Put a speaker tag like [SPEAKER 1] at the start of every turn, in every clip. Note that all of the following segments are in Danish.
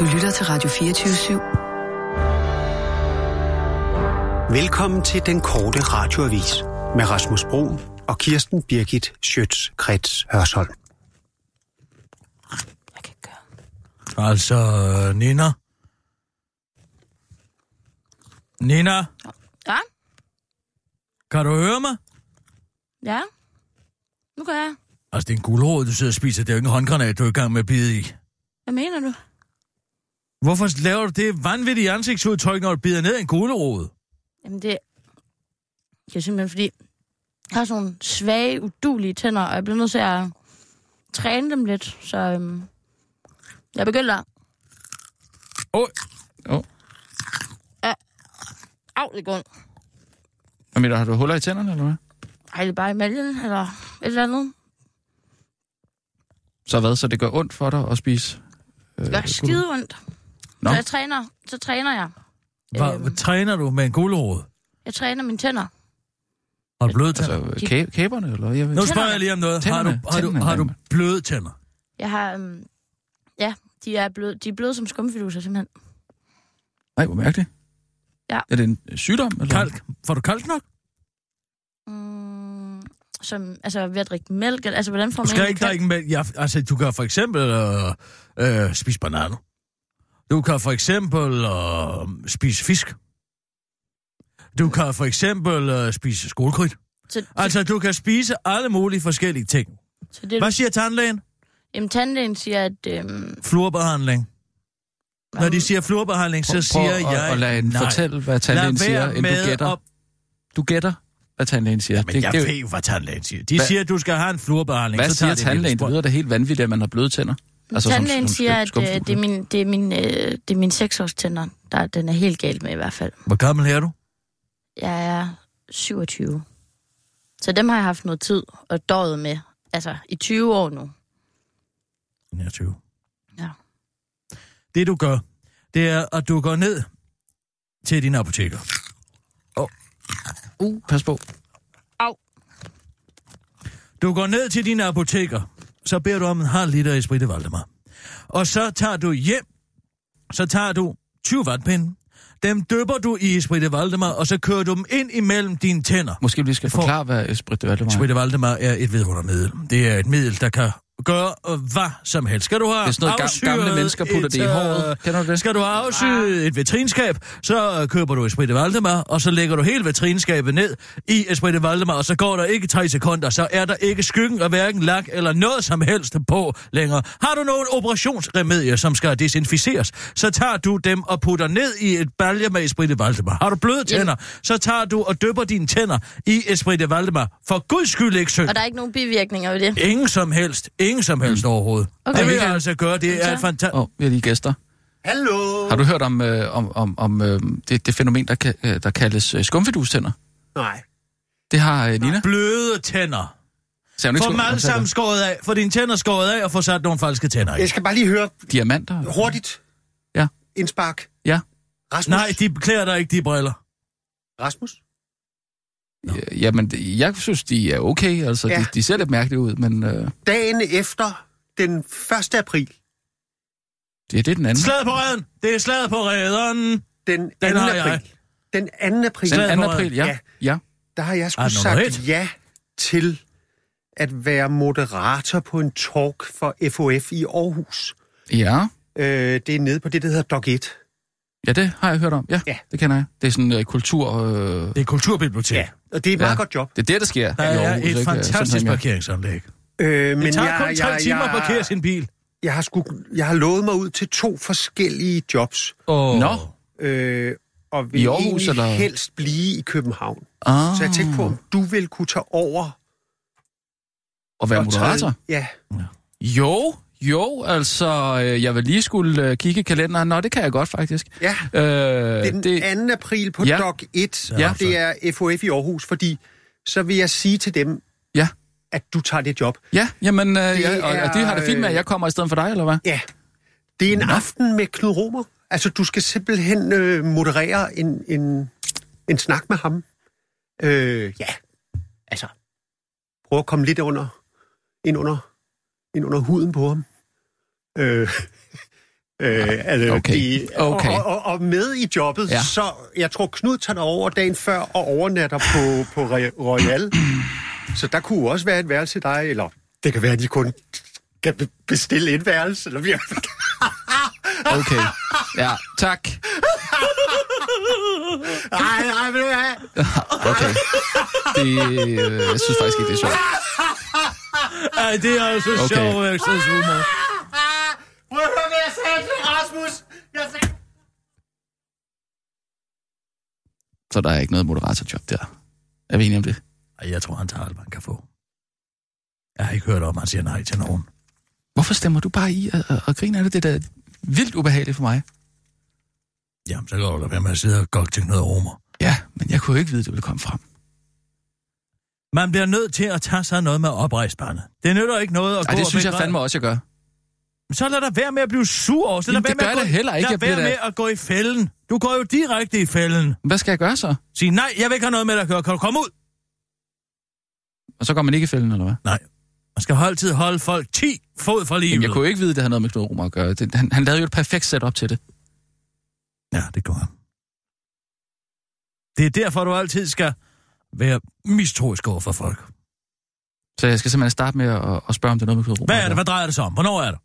[SPEAKER 1] Du lytter til Radio 24
[SPEAKER 2] Velkommen til den korte radioavis med Rasmus Bro og Kirsten Birgit Schøtz-Krets Hørsholm.
[SPEAKER 3] Jeg kan gøre.
[SPEAKER 4] Altså, Nina. Nina,
[SPEAKER 3] Ja,
[SPEAKER 4] kan du høre mig?
[SPEAKER 3] ja. Nu kan jeg.
[SPEAKER 4] Altså, det er en guldråd, du sidder og spiser. Det er jo ikke en håndgranat, du er i gang med at bide i.
[SPEAKER 3] Hvad mener du?
[SPEAKER 4] Hvorfor laver du det vanvittige ansigtsudtryk, når du bider ned i en gulerod?
[SPEAKER 3] Jamen det... Det er simpelthen fordi, jeg har sådan nogle svage, udulige tænder, og jeg bliver nødt til at træne dem lidt, så øhm, jeg begynder...
[SPEAKER 5] Åh, oh.
[SPEAKER 3] Au, det går ondt.
[SPEAKER 5] hvad mener du, har du huller i tænderne, eller hvad?
[SPEAKER 3] Ej, det er bare i maljen, eller et eller andet.
[SPEAKER 5] Så hvad, så det gør ondt for dig at spise? Øh,
[SPEAKER 3] Det gør skide ondt.
[SPEAKER 5] Nå.
[SPEAKER 3] Så jeg træner, så træner jeg.
[SPEAKER 4] Hvad,
[SPEAKER 3] Øhm.
[SPEAKER 4] træner du med en gulerod?
[SPEAKER 3] Jeg træner mine tænder.
[SPEAKER 4] Har du bløde tænder?
[SPEAKER 5] Altså, kæ- kæberne, eller? Jeg ved.
[SPEAKER 4] Nu spørger jeg lige om noget. Har du,
[SPEAKER 5] Tænderne.
[SPEAKER 4] har du, har du bløde tænder?
[SPEAKER 3] Jeg har... Øhm, ja, de er bløde, de er bløde som skumfiduser, simpelthen.
[SPEAKER 5] Nej, hvor mærkeligt.
[SPEAKER 3] Ja.
[SPEAKER 5] Er det en sygdom? Eller?
[SPEAKER 4] Kalk? Får du kalk nok?
[SPEAKER 3] Mm, som, altså ved at drikke mælk, altså hvordan får
[SPEAKER 4] Du
[SPEAKER 3] man
[SPEAKER 4] skal
[SPEAKER 3] egentlig
[SPEAKER 4] ikke
[SPEAKER 3] kalk?
[SPEAKER 4] drikke mælk. Ja, altså, du kan for eksempel øh, øh, spise bananer. Du kan for eksempel øh, spise fisk. Du kan for eksempel øh, spise skålkrydt.
[SPEAKER 3] Så,
[SPEAKER 4] Altså, du kan spise alle mulige forskellige ting.
[SPEAKER 3] så det,
[SPEAKER 4] Hvad siger tandlægen?
[SPEAKER 3] Jamen, tandlægen siger, at... Øhm,
[SPEAKER 4] Fluorbehandling. Når de siger fluorbehandling, så
[SPEAKER 5] Prøv-
[SPEAKER 4] siger
[SPEAKER 5] prøv at,
[SPEAKER 4] jeg...
[SPEAKER 5] at lade en
[SPEAKER 4] nej.
[SPEAKER 5] fortælle, hvad tandlægen
[SPEAKER 4] Lad
[SPEAKER 5] siger, end du gætter.
[SPEAKER 4] at-
[SPEAKER 5] Du gætter, hvad tandlægen siger.
[SPEAKER 4] Men jeg
[SPEAKER 5] det,
[SPEAKER 4] ved jo, hvad tandlægen siger. De
[SPEAKER 5] Hvad-
[SPEAKER 4] siger, at du skal have en fluorbehandling.
[SPEAKER 5] hvad
[SPEAKER 4] så
[SPEAKER 5] siger tandlægen? Det lyder da helt vanvittigt, at man har bløde tænder.
[SPEAKER 3] Altså, tandlægen
[SPEAKER 5] som- som
[SPEAKER 3] siger, at øh, det er min, det er min, øh, det er min seksårstænder, der den er helt galt med i hvert fald.
[SPEAKER 4] Hvor gammel er du?
[SPEAKER 3] Jeg er 27. Så dem har jeg haft noget tid og døjet med. Altså, i 20 år nu.
[SPEAKER 4] 29.
[SPEAKER 3] Ja.
[SPEAKER 4] Det du gør, det er, at du går ned til din apoteker.
[SPEAKER 5] Uh, pas på.
[SPEAKER 4] Du går ned til din apoteker, så beder du om en halv liter i spritte Valdemar. Og så tager du hjem, så tager du 20 vatpinde, dem døber du i spritte Valdemar, og så kører du dem ind imellem dine tænder.
[SPEAKER 5] Måske vi skal
[SPEAKER 4] For-
[SPEAKER 5] forklare, hvad Esprit de Valdemar er.
[SPEAKER 4] Spritte Valdemar er et vidundermiddel. Det er et middel, der kan gøre øh, hvad som helst. Skal du have
[SPEAKER 5] Det er sådan noget, gam-
[SPEAKER 4] afsyret
[SPEAKER 5] gamle mennesker putter
[SPEAKER 4] et,
[SPEAKER 5] det i
[SPEAKER 4] øh,
[SPEAKER 5] håret. Kender du det?
[SPEAKER 4] Skal du have afsyet et vitrinskab, så køber du Esprite Valdemar, og så lægger du hele vitrinskabet ned i Esprite Valdemar, og så går der ikke tre sekunder, så er der ikke skyggen af hverken lak eller noget som helst på længere. Har du nogle operationsremedier, som skal desinficeres, så tager du dem og putter ned i et balje med Esprite Valdemar. Har du bløde tænder, så tager du og dypper dine tænder i Esprite Valdemar. For guds skyld ikke synd.
[SPEAKER 3] Og der er ikke nogen bivirkninger ved det.
[SPEAKER 4] Ingen som helst. Ingen som helst overhovedet.
[SPEAKER 3] Okay.
[SPEAKER 4] Det vil jeg altså gøre. Det er fantastisk...
[SPEAKER 5] Åh, oh, vi har lige gæster.
[SPEAKER 2] Hallo?
[SPEAKER 5] Har du hørt om, øh, om, om, om øh, det, det fænomen, der, øh, der kaldes øh, skumfidustænder?
[SPEAKER 2] Nej.
[SPEAKER 5] Det har øh, Nina.
[SPEAKER 4] Bløde tænder. Få
[SPEAKER 5] skum-
[SPEAKER 4] dem alle sammen skåret af. Få dine tænder skåret af og få sat nogle falske tænder i.
[SPEAKER 2] Jeg skal bare lige høre
[SPEAKER 5] Diamanter?
[SPEAKER 2] hurtigt.
[SPEAKER 5] Ja.
[SPEAKER 2] Indspark.
[SPEAKER 5] Ja.
[SPEAKER 2] Rasmus?
[SPEAKER 4] Nej, de klæder dig ikke, de briller.
[SPEAKER 2] Rasmus?
[SPEAKER 5] Ja, Jamen, det- jeg synes, de er okay. Altså,
[SPEAKER 2] Ja.
[SPEAKER 5] de, de ser lidt mærkelige ud, men øh,
[SPEAKER 2] Dagen efter den 1. april,
[SPEAKER 5] det, det er den anden.
[SPEAKER 4] Slaget på redden. Det er slaget på redden.
[SPEAKER 2] den 2.
[SPEAKER 4] Den
[SPEAKER 2] april, den 2. april,
[SPEAKER 5] Den
[SPEAKER 4] Slaget
[SPEAKER 5] 2.
[SPEAKER 4] på
[SPEAKER 5] april, ja.
[SPEAKER 2] Ja.
[SPEAKER 5] ja.
[SPEAKER 2] der har jeg sgu
[SPEAKER 4] noget
[SPEAKER 2] sagt
[SPEAKER 4] ret?
[SPEAKER 2] ja til at være moderator på en talk for FOF i Aarhus.
[SPEAKER 5] Ja.
[SPEAKER 2] Øh, det er nede på det, der hedder Dog 1.
[SPEAKER 5] Ja, det har jeg hørt om. Ja,
[SPEAKER 2] Ja.
[SPEAKER 5] det kender jeg. Det er sådan uh, kultur... Øh,
[SPEAKER 4] Det er kulturbibliotek.
[SPEAKER 2] Ja, og det er et meget
[SPEAKER 5] Ja.
[SPEAKER 2] godt job.
[SPEAKER 5] det er det, der sker
[SPEAKER 4] Der
[SPEAKER 5] i
[SPEAKER 4] er
[SPEAKER 5] Aarhus,
[SPEAKER 4] et
[SPEAKER 5] ikke?
[SPEAKER 4] fantastisk
[SPEAKER 5] Sådan, ja.
[SPEAKER 4] parkeringsanlæg.
[SPEAKER 2] Øh, men
[SPEAKER 4] Det tager
[SPEAKER 2] jeg,
[SPEAKER 4] kun tre
[SPEAKER 2] jeg,
[SPEAKER 4] timer at
[SPEAKER 2] jeg,
[SPEAKER 4] parkere sin bil.
[SPEAKER 2] jeg, har sgu, jeg har lovet mig ud til to forskellige jobs.
[SPEAKER 4] Oh.
[SPEAKER 5] Nå.
[SPEAKER 2] Øh, og vil
[SPEAKER 5] I Aarhus,
[SPEAKER 2] egentlig
[SPEAKER 5] eller?
[SPEAKER 2] helst blive i København.
[SPEAKER 5] Ah,
[SPEAKER 2] Så jeg tænkte på, om du vil kunne tage over
[SPEAKER 5] At være
[SPEAKER 2] og træde-
[SPEAKER 5] moderator?
[SPEAKER 2] Ja,
[SPEAKER 5] Jo, jo, altså, øh, jeg vil lige skulle øh, kigge i kalenderen. Nå, det kan jeg godt, faktisk.
[SPEAKER 2] ja.
[SPEAKER 5] Øh,
[SPEAKER 2] Det er den det... 2. april på
[SPEAKER 5] Ja.
[SPEAKER 2] Dog 1.
[SPEAKER 5] Ja.
[SPEAKER 2] Det er FOF i Aarhus, fordi så vil jeg sige til dem,
[SPEAKER 5] Ja.
[SPEAKER 2] at du tager det job.
[SPEAKER 5] Ja, jamen, øh,
[SPEAKER 2] Det
[SPEAKER 5] ja, og,
[SPEAKER 2] er,
[SPEAKER 5] og det har det fint med, at jeg kommer i stedet for dig, eller hvad?
[SPEAKER 2] Ja. Det er en
[SPEAKER 5] Nå.
[SPEAKER 2] aften med Knud Romer. Altså, du skal simpelthen øh, moderere en, en, en snak med ham. Øh, ja, altså, prøv at komme lidt under, ind under, ind under huden på ham. Øh, Øh, altså,
[SPEAKER 5] Okay.
[SPEAKER 2] De,
[SPEAKER 5] Okay.
[SPEAKER 2] Og, og, og med i jobbet,
[SPEAKER 5] Ja.
[SPEAKER 2] så jeg tror Knud tager over dagen før og overnatter på, på Royal. så der kunne også være et værelse til dig, eller det kan være, at de kun kan be- bestille et værelse. Eller vi
[SPEAKER 5] Okay. Ja, tak.
[SPEAKER 2] Nej, nej, ved du hvad?
[SPEAKER 5] Okay. Det, øh, jeg synes faktisk ikke, det er sjovt.
[SPEAKER 4] Ej, det er altså
[SPEAKER 5] Okay.
[SPEAKER 4] okay. sjov værkstedshumor.
[SPEAKER 2] Prøv at høre, hvad jeg sagde til Rasmus. Jeg sagde...
[SPEAKER 5] Så der er ikke noget moderatorjob der. Er vi enige om det?
[SPEAKER 4] Jeg tror, han tager alt, han kan få. Jeg har ikke hørt om, at han siger nej til nogen.
[SPEAKER 5] Hvorfor stemmer du bare i og, og, og griner af det? Det er da vildt ubehageligt for mig.
[SPEAKER 4] Jamen, så går du da være med at sidde og gokke til noget rumor.
[SPEAKER 5] Ja, men jeg kunne jo ikke vide, det ville komme frem.
[SPEAKER 4] Man bliver nødt til at tage sig noget med oprejsbarnet. Det nytter ikke noget at
[SPEAKER 5] Ej,
[SPEAKER 4] gå
[SPEAKER 5] det synes jeg fandme også, jeg gør.
[SPEAKER 4] Så lad dig være med at blive sur over. Så lad
[SPEAKER 5] Jamen, det
[SPEAKER 4] med
[SPEAKER 5] gør
[SPEAKER 4] at gå,
[SPEAKER 5] heller ikke.
[SPEAKER 4] Lad
[SPEAKER 5] Jeg
[SPEAKER 4] være med at gå i fælden. Du går jo direkte i fælden.
[SPEAKER 5] Hvad skal jeg gøre så?
[SPEAKER 4] Sig nej, jeg vil ikke have noget med dig at gøre. Kan du komme ud?
[SPEAKER 5] Og så går man ikke i fælden, eller hvad?
[SPEAKER 4] Nej. Man skal altid holde folk 10 fod fra livet.
[SPEAKER 5] Jamen, jeg kunne jo ikke vide, at det havde noget med Knud Romer at gøre. Det, han, han lavede jo et perfekt setup til det.
[SPEAKER 4] Ja, det går han. Det er derfor, du altid skal være mistroisk over for folk.
[SPEAKER 5] Så jeg skal simpelthen starte med at, at spørge, om det er noget med Knud Romer
[SPEAKER 4] Hvad er det? Hvad drejer det sig om? Hvornår er det?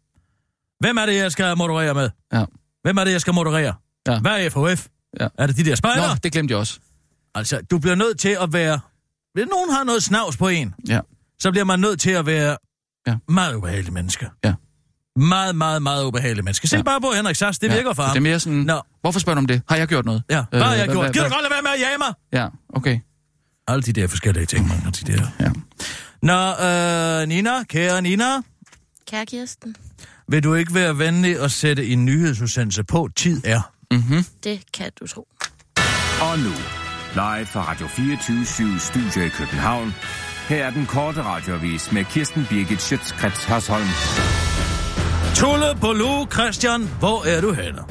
[SPEAKER 4] Hvem er det, jeg skal moderere med?
[SPEAKER 5] Ja.
[SPEAKER 4] Hvem er det, jeg skal moderere?
[SPEAKER 5] Ja.
[SPEAKER 4] Hvad er FHF?
[SPEAKER 5] Ja.
[SPEAKER 4] Er det de der
[SPEAKER 5] Nå,
[SPEAKER 4] spejder?
[SPEAKER 5] det glemte jeg også.
[SPEAKER 4] Altså, du bliver nødt til at være... Hvis nogen har noget snavs på en,
[SPEAKER 5] Ja.
[SPEAKER 4] så bliver man nødt til at være
[SPEAKER 5] Ja.
[SPEAKER 4] meget ubehagelig menneske.
[SPEAKER 5] Ja.
[SPEAKER 4] Meget, meget, meget ubehagelig menneske. Se
[SPEAKER 5] Ja.
[SPEAKER 4] bare på Henrik Sass, det
[SPEAKER 5] ja.
[SPEAKER 4] virker for ham.
[SPEAKER 5] Det er mere sådan,
[SPEAKER 4] Nå.
[SPEAKER 5] hvorfor spørger du om det? Har jeg gjort noget?
[SPEAKER 4] Ja, hvad har jeg gjort? Gider du godt lade være med at jage mig?
[SPEAKER 5] Ja, okay.
[SPEAKER 4] Alle de der forskellige ting, man kan de der.
[SPEAKER 5] Ja.
[SPEAKER 4] Nå, øh, Nina, kære Nina,
[SPEAKER 3] Kære Kirsten,
[SPEAKER 4] vil du ikke være venlig at sætte en nyhedsudsendelse på? Tid er.
[SPEAKER 5] Mm-hmm.
[SPEAKER 3] det kan du tro.
[SPEAKER 1] Og nu, live fra Radio 24 Studio i København. Her er den korte radiovis med Kirsten Birgit Schøtzgrads Hasholm.
[SPEAKER 4] Tulle på Lu, Christian, hvor er du henne?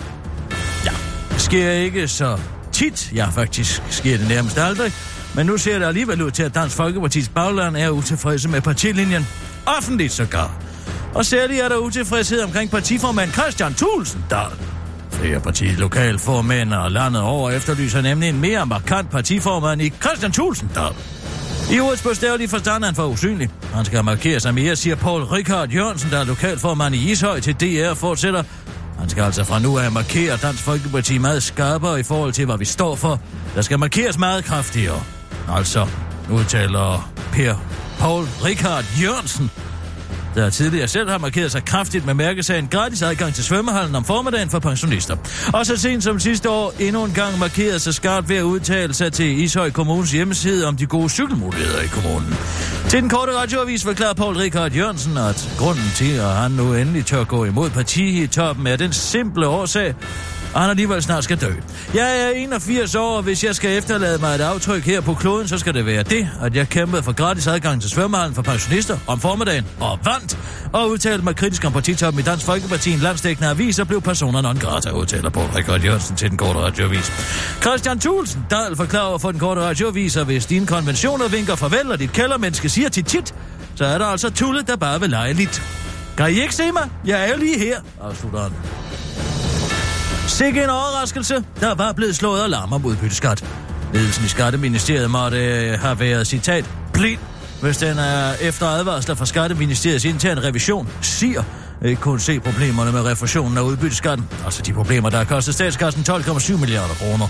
[SPEAKER 4] Ja, det sker ikke så tit. Ja, faktisk sker det nærmest aldrig. Men nu ser det alligevel ud til, at Dansk Folkepartis bagland er utilfredse med partilinjen. Offentligt sågar. Og særligt er der utilfredshed omkring partiformand Christian Thulsen Dahl. Flere partilokalformænd og landet over efterlyser nemlig en mere markant partiformand i Christian Tulsendal. I ordets bogstavelige forstand er han for usynlig. Han skal markere sig mere, siger Paul Richard Jørgensen, der er lokalformand i Ishøj til DR, fortsætter. Han skal altså fra nu af markere Dansk Folkeparti meget skarpere i forhold til, hvad vi står for. Der skal markeres meget kraftigere. Altså, udtaler Per Paul Richard Jørgensen, der tidligere selv har markeret sig kraftigt med mærkesagen gratis adgang til svømmehallen om formiddagen for pensionister. Og så sent som sidste år endnu en gang markeret sig skarpt ved at udtale sig til Ishøj Kommunes hjemmeside om de gode cykelmuligheder i kommunen. Til den korte radioavis forklarer Paul Richard Jørgensen, at grunden til, at han nu endelig tør gå imod partitoppen er den simple årsag, og han alligevel snart skal dø. Jeg er 81 år, og hvis jeg skal efterlade mig et aftryk her på kloden, så skal det være det, at jeg kæmpede for gratis adgang til svømmehallen for pensionister om formiddagen og vandt, og udtalte mig kritisk om partitoppen i Dansk Folkeparti en landsdækkende avis, og blev personer non grata, udtaler på Rikard Jørgensen til den korte radioavis. Christian Thulsen, Dahl forklarer for den korte radioavis, at hvis dine konventioner vinker farvel, og dit kældermenneske siger tit tit, så er der altså Tulle, der bare vil lege lidt. Kan I ikke se mig? Jeg er lige her, afslutter han. Sikke en overraskelse. Der var blevet slået alarm om udbytteskat. Ledelsen i Skatteministeriet måtte øh, have været, citat, blind, hvis den er efter advarsler fra Skatteministeriets interne revision, siger, ikke kun se problemerne med refusionen af udbytteskatten, altså de problemer, der har kostet statskassen 12,7 milliarder kroner.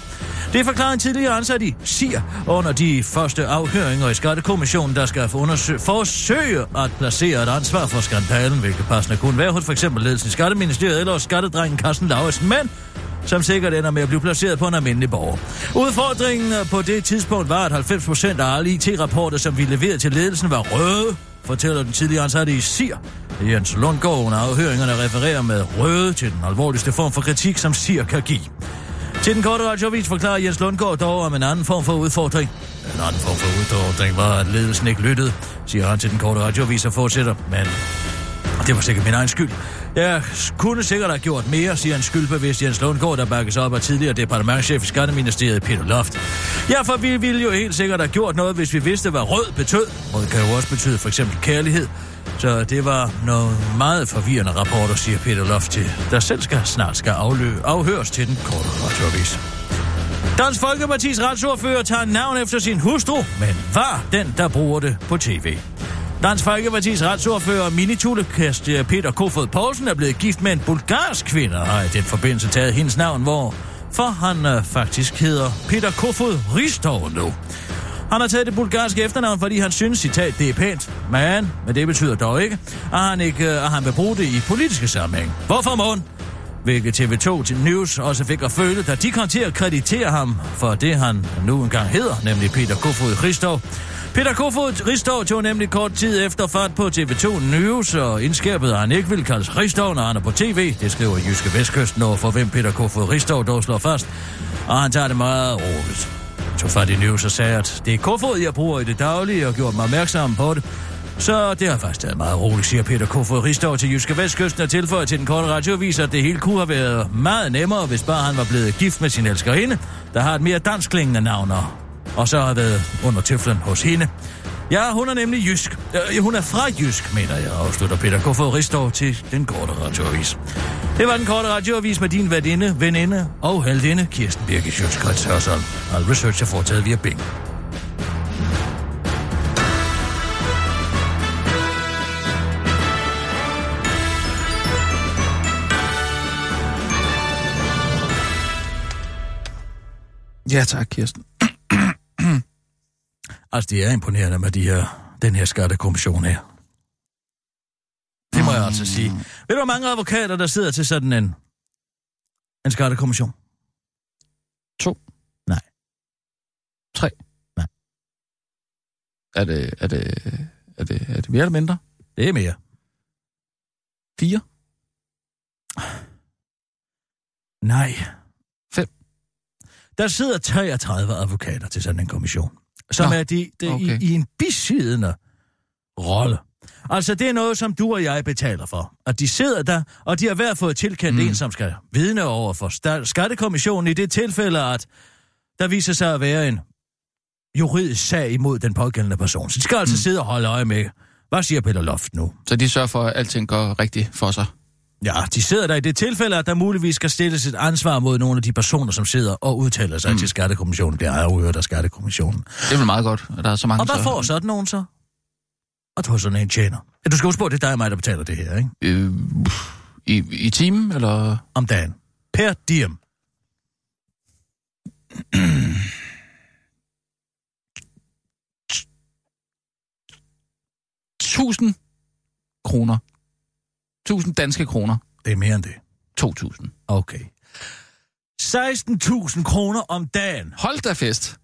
[SPEAKER 4] Det forklarer en tidligere ansat i SIR under de første afhøringer i Skattekommissionen, der skal forsøge at placere et ansvar for skandalen, hvilket passende kunne være hos for eksempel ledelsen i Skatteministeriet eller hos skattedrengen Carsten Lauritsen, men som sikkert ender med at blive placeret på en almindelig borger. Udfordringen på det tidspunkt var, at 90 procent af alle IT-rapporter, som vi leverede til ledelsen, var røde, fortæller den tidligere ansatte i SIR. Jens Lundgaard under afhøringerne refererer med røde til den alvorligste form for kritik, som SIR kan give. Til den korte radioavis forklarer Jens Lundgaard dog om en anden form for udfordring. En anden form for udfordring var, at ledelsen ikke lyttede, siger han til den korte radioavis og fortsætter. Men det var sikkert min egen skyld. Jeg kunne sikkert have gjort mere, siger en skyldbevidst Jens Lundgaard, der bakkes op af tidligere departementchef i Skatteministeriet Peter Loft. Ja, for vi ville jo helt sikkert have gjort noget, hvis vi vidste, hvad rød betød. Rød kan jo også betyde for eksempel kærlighed. Så det var noget meget forvirrende rapporter, siger Peter Loft til, der selv skal snart skal aflø- afhøres til den korte radioavis. Dansk Folkepartis retsordfører tager navn efter sin hustru, men var den, der bruger det på tv. Dansk Folkepartis retsordfører Minitulekast eh, Peter Kofod Poulsen er blevet gift med en bulgarsk kvinde, og har i den forbindelse taget hendes navn, hvor for han øh, faktisk hedder Peter Kofod Ristov nu. Han har taget det bulgarske efternavn, fordi han synes, citat, det er pænt. Men, men det betyder dog ikke, at han, ikke, eh, at han vil bruge det i politiske sammenhæng. Hvorfor må hvilket TV2 til News også fik at føle, da de kom til at kreditere ham for det, han nu engang hedder, nemlig Peter Kofod Christov. Peter Kofod Ristov tog nemlig kort tid efter fart på TV2 News og indskærpede, at han ikke ville kaldes Ristov, når han er på tv. Det skriver Jyske Vestkysten over, for hvem Peter Kofod Ristov dog slår fast. Og han tager det meget roligt. Tog fat i News og sagde, at det er Kofod, jeg bruger i det daglige, og gjort mig opmærksom på det. Så det har faktisk taget meget roligt, siger Peter Kofod Ristov til Jyske Vestkysten og tilføjer til den korte radiovis, at det hele kunne have været meget nemmere, hvis bare han var blevet gift med sin elskerinde, der har et mere danskklingende navn, og og så har været under tøflen hos hende. Ja, hun er nemlig jysk. Øh, hun er fra jysk, mener jeg, afslutter Peter Kofod Ristov til den korte radioavis. Det var den korte radioavis med din værtinde, veninde og heldinde, Kirsten Birke Sjøtskrets Hørsholm. Al research er foretaget via Bing.
[SPEAKER 5] Ja tak, Kirsten.
[SPEAKER 4] Altså, det er imponerende med de her, den her skattekommission her. Det må jeg altså sige. Ved du, hvor mange advokater, der sidder til sådan en, en skattekommission?
[SPEAKER 5] To.
[SPEAKER 4] Nej.
[SPEAKER 5] Tre.
[SPEAKER 4] Nej.
[SPEAKER 5] Er det, er det, er det, er det mere eller mindre?
[SPEAKER 4] Det er mere.
[SPEAKER 5] Fire?
[SPEAKER 4] Nej.
[SPEAKER 5] Fem.
[SPEAKER 4] Der sidder 33 advokater til sådan en kommission, som
[SPEAKER 5] Nå,
[SPEAKER 4] er de, de
[SPEAKER 5] okay.
[SPEAKER 4] i, i en besiddende rolle. Altså, det er noget, som du og jeg betaler for. At de sidder der, og de har hver fået tilkendt mm. en, som skal vidne over for skattekommissionen i det tilfælde, at der viser sig at være en juridisk sag imod den pågældende person. Så de skal altså mm. sidde og holde øje med, hvad siger Peter Loft nu?
[SPEAKER 5] Så de sørger for, at alting går rigtigt for sig.
[SPEAKER 4] Ja, de sidder der i det tilfælde, at der muligvis skal stilles et ansvar mod nogle af de personer, som sidder og udtaler sig mm. til skattekommissionen. Det er afhørt af skattekommissionen.
[SPEAKER 5] Det er vel meget godt, at der er så mange...
[SPEAKER 4] Og hvad
[SPEAKER 5] så...
[SPEAKER 4] får sådan nogen så? Og du sådan en tjener. Ja, du skal huske på, at det er dig og mig, der betaler det her, ikke?
[SPEAKER 5] Øh, i, I timen, eller...
[SPEAKER 4] Om dagen. Per diem.
[SPEAKER 5] 1000 kroner. 1000 danske kroner.
[SPEAKER 4] Det er mere end det.
[SPEAKER 5] 2000.
[SPEAKER 4] Okay. 16.000 kroner om dagen.
[SPEAKER 5] Hold da fest.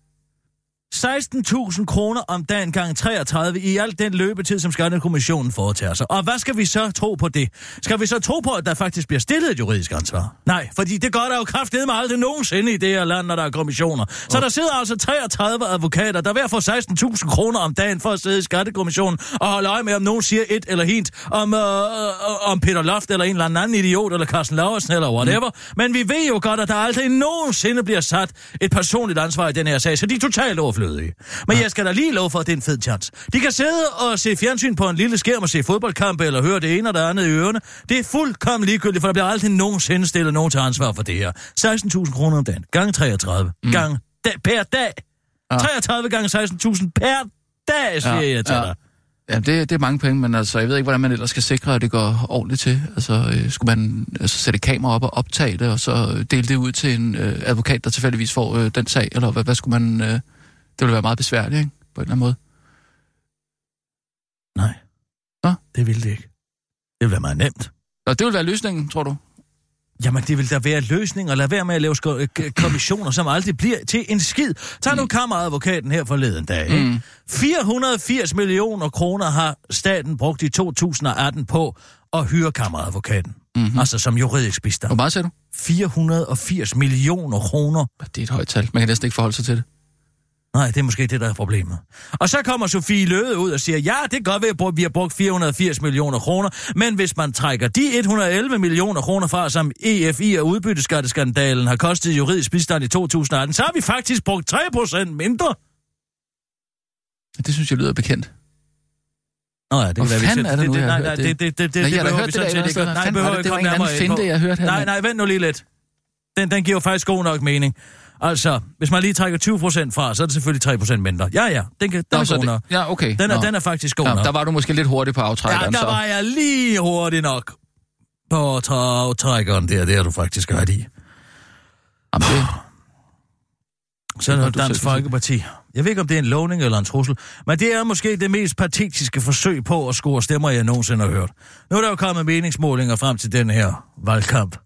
[SPEAKER 4] 16.000 kroner om dagen gang 33 i alt den løbetid, som Skattekommissionen foretager sig. Og hvad skal vi så tro på det? Skal vi så tro på, at der faktisk bliver stillet et juridisk ansvar? Nej, fordi det gør der jo kraftedet med aldrig nogensinde i det her land, når der er kommissioner. Så
[SPEAKER 5] Og-
[SPEAKER 4] der sidder altså 33 advokater, der hver får 16.000 kroner om dagen for at sidde i Skattekommissionen og holde øje med, om nogen siger et eller hint om, øh, øh, om Peter Loft eller en eller anden idiot eller Carsten Lauersen eller whatever. Mm. Men vi ved jo godt, at der aldrig nogensinde bliver sat et personligt ansvar i den her sag, så de er totalt overflødige. Men jeg skal da lige love for, at det er en fed chance. De kan sidde og se fjernsyn på en lille skærm og se fodboldkampe eller høre det ene og det andet i ørerne. Det er fuldkommen ligegyldigt, for der bliver aldrig nogensinde stillet nogen til ansvar for det her. 16.000 kroner om dagen. Gang 33. Mm. Gang da, per dag.
[SPEAKER 5] Ja.
[SPEAKER 4] 33 gange 16.000 per dag, siger
[SPEAKER 5] Ja,
[SPEAKER 4] jeg til
[SPEAKER 5] ja.
[SPEAKER 4] dig.
[SPEAKER 5] Ja, det, det er mange penge, men altså, jeg ved ikke, hvordan man ellers skal sikre, at det går ordentligt til. Altså, øh, skulle man altså, sætte kamera op og optage det, og så dele det ud til en øh, advokat, der tilfældigvis får øh, den sag, eller hvad, hvad skulle man... Øh, det ville være meget besværligt, ikke? På en eller anden måde.
[SPEAKER 4] Nej.
[SPEAKER 5] Nå?
[SPEAKER 4] Det vil det ikke. Det vil være meget nemt.
[SPEAKER 5] Og det vil være løsningen, tror du?
[SPEAKER 4] Jamen, det vil da være løsning, og lade være med at lave kommissioner, som aldrig bliver til en skid. Tag nu kammeradvokaten her forleden dag. Ikke?
[SPEAKER 5] Mm.
[SPEAKER 4] 480 millioner kroner har staten brugt i 2018 på at hyre kammeradvokaten. Mm-hmm. Altså som juridisk bistand.
[SPEAKER 5] Hvor meget siger du?
[SPEAKER 4] 480 millioner kroner.
[SPEAKER 5] Det er et højt tal. Man kan næsten ikke forholde sig til det.
[SPEAKER 4] Nej, det er måske det, der er problemet. Og så kommer Sofie Løde ud og siger, ja, det kan godt være, at vi har brugt 480 millioner kroner, men hvis man trækker de 111 millioner kroner fra, som EFI og udbytteskatteskandalen har kostet juridisk bistand i 2018, så har vi faktisk brugt 3 procent mindre.
[SPEAKER 5] Det synes jeg lyder bekendt.
[SPEAKER 4] Nå ja, det kan være, vi selv-
[SPEAKER 5] er det nu,
[SPEAKER 4] det, nej, nej, det, det, det, det, det
[SPEAKER 5] jeg har da
[SPEAKER 4] behøver
[SPEAKER 5] hørt
[SPEAKER 4] vi
[SPEAKER 5] det
[SPEAKER 4] sådan set ikke. Nej, behøver ikke
[SPEAKER 5] det-
[SPEAKER 4] komme
[SPEAKER 5] det
[SPEAKER 4] nærmere ind på. Nej, nej, vent nu lige lidt. Den, den giver faktisk god nok mening. Altså, hvis man lige trækker 20 procent fra, så er det selvfølgelig 3 procent mindre. Ja, ja, den, kan, den
[SPEAKER 5] Nå,
[SPEAKER 4] er god nok.
[SPEAKER 5] Ja, okay.
[SPEAKER 4] Den er,
[SPEAKER 5] Nå.
[SPEAKER 4] den er faktisk god
[SPEAKER 5] Ja,
[SPEAKER 4] nok.
[SPEAKER 5] der var du måske lidt hurtig på
[SPEAKER 4] Ja,
[SPEAKER 5] aftrækkeren,
[SPEAKER 4] der
[SPEAKER 5] så.
[SPEAKER 4] var jeg lige hurtig nok på aftrækkeren der. Det er du faktisk ret i.
[SPEAKER 5] Jamen, det,
[SPEAKER 4] Så er der Dansk. Folkeparti. Jeg ved ikke, om det er en lovning eller en trussel, men det er måske det mest patetiske forsøg på at score stemmer, jeg nogensinde har hørt. Nu er der jo kommet meningsmålinger frem til den her valgkamp.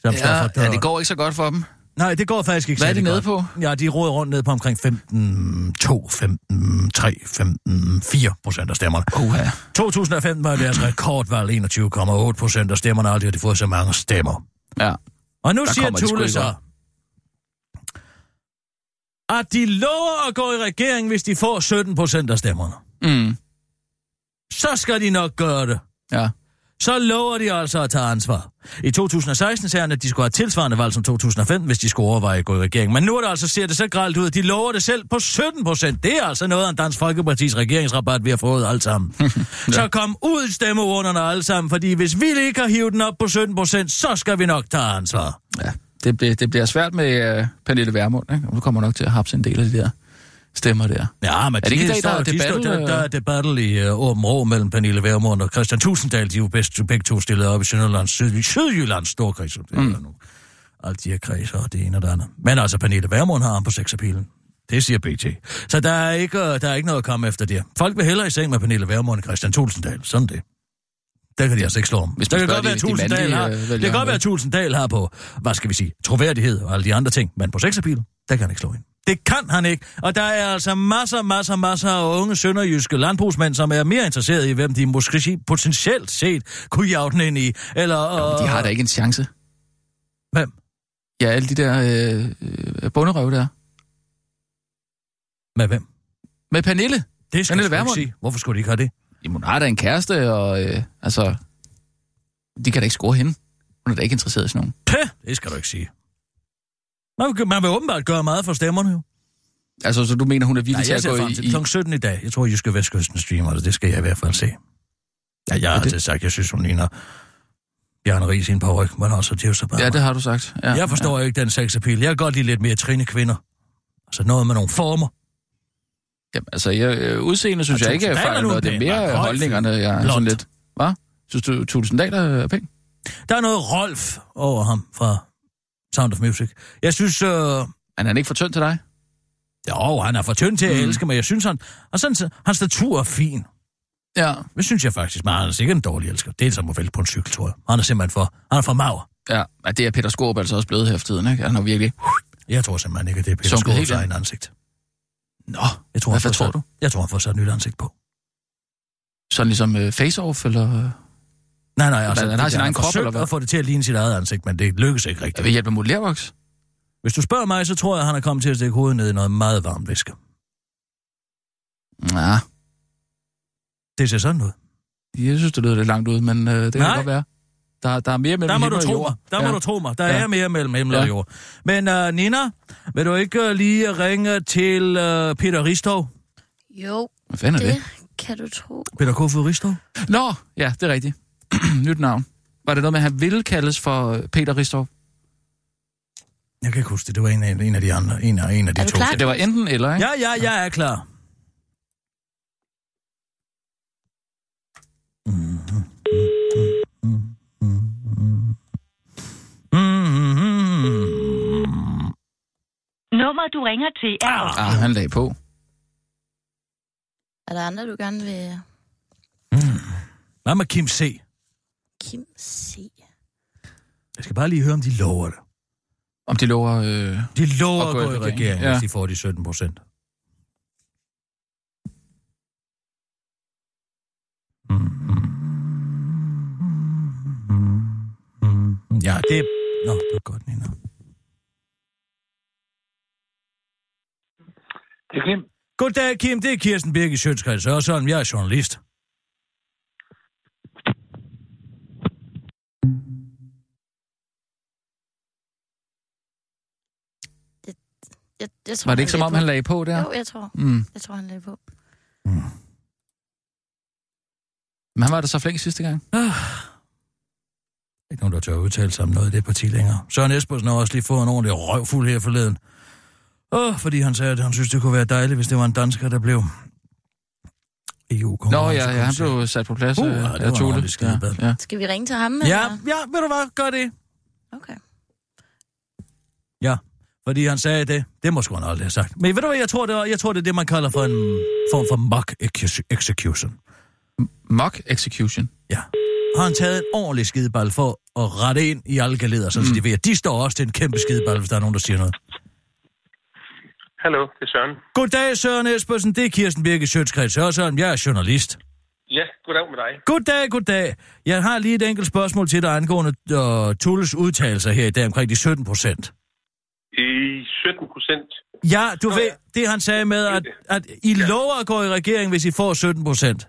[SPEAKER 4] Som
[SPEAKER 5] ja, ja, det går ikke så godt for dem.
[SPEAKER 4] Nej, det går faktisk ikke
[SPEAKER 5] Hvad er de nede på?
[SPEAKER 4] Ja, de råder rundt ned på omkring 15, 2, 15, 3, 15, 4 procent af stemmerne.
[SPEAKER 5] Uha.
[SPEAKER 4] 2015 var deres rekordvalg 21,8 procent af stemmerne, aldrig har de fået så mange stemmer.
[SPEAKER 5] Ja.
[SPEAKER 4] Og nu
[SPEAKER 5] Der
[SPEAKER 4] siger
[SPEAKER 5] ikke
[SPEAKER 4] så, at de lover at gå i regering, hvis de får 17 procent af stemmerne.
[SPEAKER 5] Mm.
[SPEAKER 4] Så skal de nok gøre det.
[SPEAKER 5] Ja.
[SPEAKER 4] Så lover de altså at tage ansvar. I 2016 sagde han, at de skulle have tilsvarende valg som 2015, hvis de skulle overveje at gå i regering. Men nu er det altså, ser det så gralt ud, at de lover det selv på 17 procent. Det er altså noget af en Dansk Folkepartis regeringsrabat, vi har fået alt sammen. ja. Så kom ud stemmeurnerne alle sammen, fordi hvis vi ikke har hivet den op på 17 procent, så skal vi nok tage ansvar.
[SPEAKER 5] ja. Det, bliver, det bliver svært med uh, Pernille Vermund, ikke? Og du kommer nok til at hapse en del af de der stemmer der.
[SPEAKER 4] Ja, men
[SPEAKER 5] Er det ikke i dag, der er
[SPEAKER 4] de der, der er debattel i uh, Åben Rå mellem Pernille Vermund og Christian Tusinddal. De er jo bedst, begge to stillet op i Sønderlands, Syd, Sydjyllands storkreds. Det mm. nu. Alt de her kredser og det ene og det andet. Men altså, Pernille Vermund har ham på sexappealen. Det siger BT. Så der er, ikke, øh, der er ikke noget at komme efter det. Folk vil hellere i seng med Pernille Vermund og Christian Tulsendal. Sådan det. Der kan de altså ikke slå om.
[SPEAKER 5] Hvis
[SPEAKER 4] det
[SPEAKER 5] man
[SPEAKER 4] kan godt være,
[SPEAKER 5] de
[SPEAKER 4] Tulsendal har,
[SPEAKER 5] øh,
[SPEAKER 4] det kan godt være, at Tulsendal har på, hvad skal vi sige, troværdighed og alle de andre ting. Men på sexappealen, der kan han ikke slå ind. Det kan han ikke. Og der er altså masser, masser, masser af unge sønderjyske landbrugsmænd, som er mere interesserede i, hvem de måske potentielt set kunne den ind i. Eller,
[SPEAKER 5] Jo, de har da ikke en chance.
[SPEAKER 4] Hvem?
[SPEAKER 5] Ja, alle de der øh, øh, bunderøv der.
[SPEAKER 4] Med hvem?
[SPEAKER 5] Med Pernille.
[SPEAKER 4] Det skal
[SPEAKER 5] Pernille
[SPEAKER 4] jeg ikke sige. Hvorfor skulle de ikke have det?
[SPEAKER 5] Jamen, hun har da en kæreste, og øh, altså... De kan da ikke score hende. Hun er da ikke interesseret i sådan nogen.
[SPEAKER 4] Pæh, det skal du ikke sige. Man vil, man vil åbenbart gøre meget for stemmerne jo.
[SPEAKER 5] Altså, så du mener, hun er villig
[SPEAKER 4] Nej,
[SPEAKER 5] til at gå
[SPEAKER 4] frem
[SPEAKER 5] i...
[SPEAKER 4] til
[SPEAKER 5] i...
[SPEAKER 4] kl. 17 i dag. Jeg tror, Jyske Vestkysten streamer det. Det skal jeg i hvert fald se. Ja, jeg har
[SPEAKER 5] det-
[SPEAKER 4] sagt, jeg synes, hun ligner Bjarne Ries i en par ryg, men også det er jo så bare
[SPEAKER 5] Ja, det har du sagt. Ja,
[SPEAKER 4] Jeg forstår ja. ikke den sexappeal. Jeg kan godt lide lidt mere trine kvinder. Altså noget med nogle former.
[SPEAKER 5] Ja, altså, jeg, øh, udseende synes
[SPEAKER 4] Og
[SPEAKER 5] jeg ikke er
[SPEAKER 4] er
[SPEAKER 5] fejl, noget. Det er mere holdningerne, jeg er sådan lidt... Hvad? Synes du, Tulsendal er pæn?
[SPEAKER 4] Der er noget Rolf over ham fra Sound of Music. Jeg synes, øh,
[SPEAKER 5] Men er han ikke for tynd til dig?
[SPEAKER 4] jo, han er for tynd til at
[SPEAKER 5] Mm.
[SPEAKER 4] elske mig. Jeg synes, han, og sådan, hans statur er fin.
[SPEAKER 5] Ja.
[SPEAKER 4] Det synes jeg faktisk, men han er sikkert en dårlig elsker. Det er som at vælge på en cykel, tror jeg. Han er simpelthen for, han er for mager.
[SPEAKER 5] Ja, men det er Peter Skorp altså også blevet tiden, ikke? Han har virkelig...
[SPEAKER 4] Jeg tror simpelthen ikke, at det er Peter
[SPEAKER 5] ind.
[SPEAKER 4] egen ansigt.
[SPEAKER 5] Nå,
[SPEAKER 4] Jeg tror,
[SPEAKER 5] Hvad
[SPEAKER 4] får
[SPEAKER 5] tror
[SPEAKER 4] sat-
[SPEAKER 5] du?
[SPEAKER 4] Jeg tror, han får sat nyt ansigt på.
[SPEAKER 5] sådan ligesom uh, face-off, eller...
[SPEAKER 4] Nej, nej, altså,
[SPEAKER 5] han har sin egen krop, eller hvad?
[SPEAKER 4] at få det til at ligne sit eget ansigt, men det lykkes ikke rigtigt.
[SPEAKER 5] vil hjælpe med modellervoks.
[SPEAKER 4] Hvis du spørger mig, så tror jeg, han er kommet til at stikke hovedet ned i noget meget varmt væske.
[SPEAKER 5] Ja,
[SPEAKER 4] Det ser sådan ud.
[SPEAKER 5] jeg synes, det lyder lidt langt ud, men uh, det kan godt være. Der, der er mere mellem
[SPEAKER 4] Der må
[SPEAKER 5] himmel
[SPEAKER 4] du
[SPEAKER 5] og
[SPEAKER 4] tro
[SPEAKER 5] jord.
[SPEAKER 4] mig. Der må du tro mig. Der
[SPEAKER 5] Ja.
[SPEAKER 4] er mere mellem himmel og
[SPEAKER 5] Ja.
[SPEAKER 4] jord. Men uh, Nina, vil du ikke uh, lige ringe til uh, Peter Ristov?
[SPEAKER 3] Jo,
[SPEAKER 5] Hvad fanden er det?
[SPEAKER 3] det kan du tro.
[SPEAKER 4] Peter Kofod Ristov?
[SPEAKER 5] Nå, ja, det er rigtigt. Nyt navn. Var det noget med, at han ville kaldes for øh, Peter Ristov?
[SPEAKER 4] Jeg kan ikke huske det. Det var en af, en af de andre. En af, en af de
[SPEAKER 3] Er du
[SPEAKER 4] to.
[SPEAKER 3] klar?
[SPEAKER 5] Ja, det var enten eller, ikke?
[SPEAKER 4] Ja, ja, jeg er klar.
[SPEAKER 6] Nummer, du ringer til, er
[SPEAKER 5] Ah, han lagde på.
[SPEAKER 3] Er der andre, du gerne vil...
[SPEAKER 4] Hvad med Kim C?
[SPEAKER 3] Kim C.
[SPEAKER 4] Jeg skal bare lige høre, om de lover det.
[SPEAKER 5] Om de lover... Øh...
[SPEAKER 4] De lover
[SPEAKER 5] At gå i
[SPEAKER 4] gå i
[SPEAKER 5] regering,
[SPEAKER 4] regering,
[SPEAKER 5] ja.
[SPEAKER 4] hvis de får de 17 procent. Ja, det er... Nå, det var godt, Nina.
[SPEAKER 6] Det er Kim.
[SPEAKER 4] Goddag, Kim. Det er Kirsten Birgit Sjøtskreds Hørsholm. Jeg er journalist.
[SPEAKER 3] Jeg, jeg tror,
[SPEAKER 5] Var det ikke som om, han lagde på der?
[SPEAKER 3] Jo, jeg tror.
[SPEAKER 5] Mm.
[SPEAKER 3] Jeg tror, han lagde på.
[SPEAKER 5] Men han var der så flink sidste gang.
[SPEAKER 4] Ikke nogen, der tør udtale sig om noget i det parti længere. Søren Espersen har også lige fået en ordentlig røvfuld her forleden. Åh, fordi han sagde, at han synes, det kunne være dejligt, hvis det var en dansker, der blev eu
[SPEAKER 5] Nå ja, ja, han blev sat på plads
[SPEAKER 4] Uh,
[SPEAKER 5] uh,
[SPEAKER 4] ja, det
[SPEAKER 5] af Tule. Ja, ja.
[SPEAKER 3] Skal vi ringe til ham?
[SPEAKER 4] Ja,
[SPEAKER 3] eller?
[SPEAKER 4] ja, ved du hvad, gør det.
[SPEAKER 3] Okay.
[SPEAKER 4] Ja, fordi han sagde det. Det må sgu han aldrig have sagt. Men ved du hvad, jeg tror, det er, jeg tror, det er det, man kalder for en form for mock ex- execution.
[SPEAKER 5] Mock execution.
[SPEAKER 4] Ja. Har han taget en ordentlig skideball for at rette ind i alle galeder, så mm. de ved, at de står også til en kæmpe skideball, hvis der er nogen, der siger noget.
[SPEAKER 7] Hallo, det er Søren.
[SPEAKER 4] Goddag, Søren Espersen. Det er Kirsten Birke Sjøtskreds Hørsholm. Jeg er journalist.
[SPEAKER 7] Ja, goddag med dig.
[SPEAKER 4] Goddag, goddag. Jeg har lige et enkelt spørgsmål til dig angående uh, Tulles udtalelser her i dag omkring de 17 procent.
[SPEAKER 7] I 17 procent.
[SPEAKER 4] Ja, du
[SPEAKER 7] Nå,
[SPEAKER 4] ved,
[SPEAKER 7] ja.
[SPEAKER 4] det han sagde med, at, at I lover at gå i regering, hvis I får 17 procent.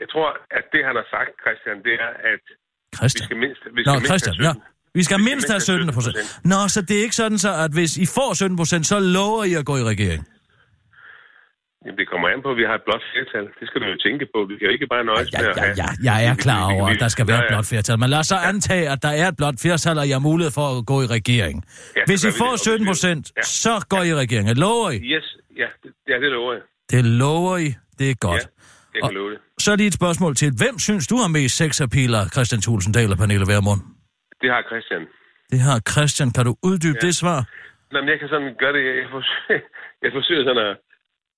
[SPEAKER 7] Jeg tror, at det, han har sagt, Christian, det er, at vi
[SPEAKER 4] Christian.
[SPEAKER 7] skal mindst, vi skal
[SPEAKER 4] Nå,
[SPEAKER 7] mindst
[SPEAKER 4] Christian, ja.
[SPEAKER 7] 17.
[SPEAKER 4] Vi skal mindst have
[SPEAKER 7] mindst have
[SPEAKER 4] 17 procent. Nå, så det er ikke sådan så, at hvis I får 17 procent, så lover I at gå i regering.
[SPEAKER 7] Jamen, det kommer an på, at vi har et blot flertal. Det skal du jo tænke på. Vi kan jo ikke bare nøjes
[SPEAKER 4] Ja, ja,
[SPEAKER 7] have...
[SPEAKER 4] ja, jeg er klar over, at der skal være
[SPEAKER 7] Ja,
[SPEAKER 4] et
[SPEAKER 7] ja.
[SPEAKER 4] blot flertal. Men lad os så antage, at der er et blot flertal, og I har mulighed for at gå i regering.
[SPEAKER 7] Ja,
[SPEAKER 4] Hvis I får
[SPEAKER 7] det, og
[SPEAKER 4] 17
[SPEAKER 7] vi-
[SPEAKER 4] procent,
[SPEAKER 7] Ja.
[SPEAKER 4] så går I i regering. Jeg lover I.
[SPEAKER 7] Yes, ja, det, ja, det lover jeg.
[SPEAKER 4] Det lover I. Det er godt.
[SPEAKER 7] Ja, jeg kan love det.
[SPEAKER 4] Så lige et spørgsmål til. Hvem synes du har mest sexappealer, Christian Tulsendal eller Pernille Vermund?
[SPEAKER 7] Det har Christian.
[SPEAKER 4] Det har Christian. Kan du uddybe
[SPEAKER 7] Ja.
[SPEAKER 4] det svar?
[SPEAKER 7] Nå, men jeg kan sådan gøre det. Jeg forsøger, jeg forsøger sådan at,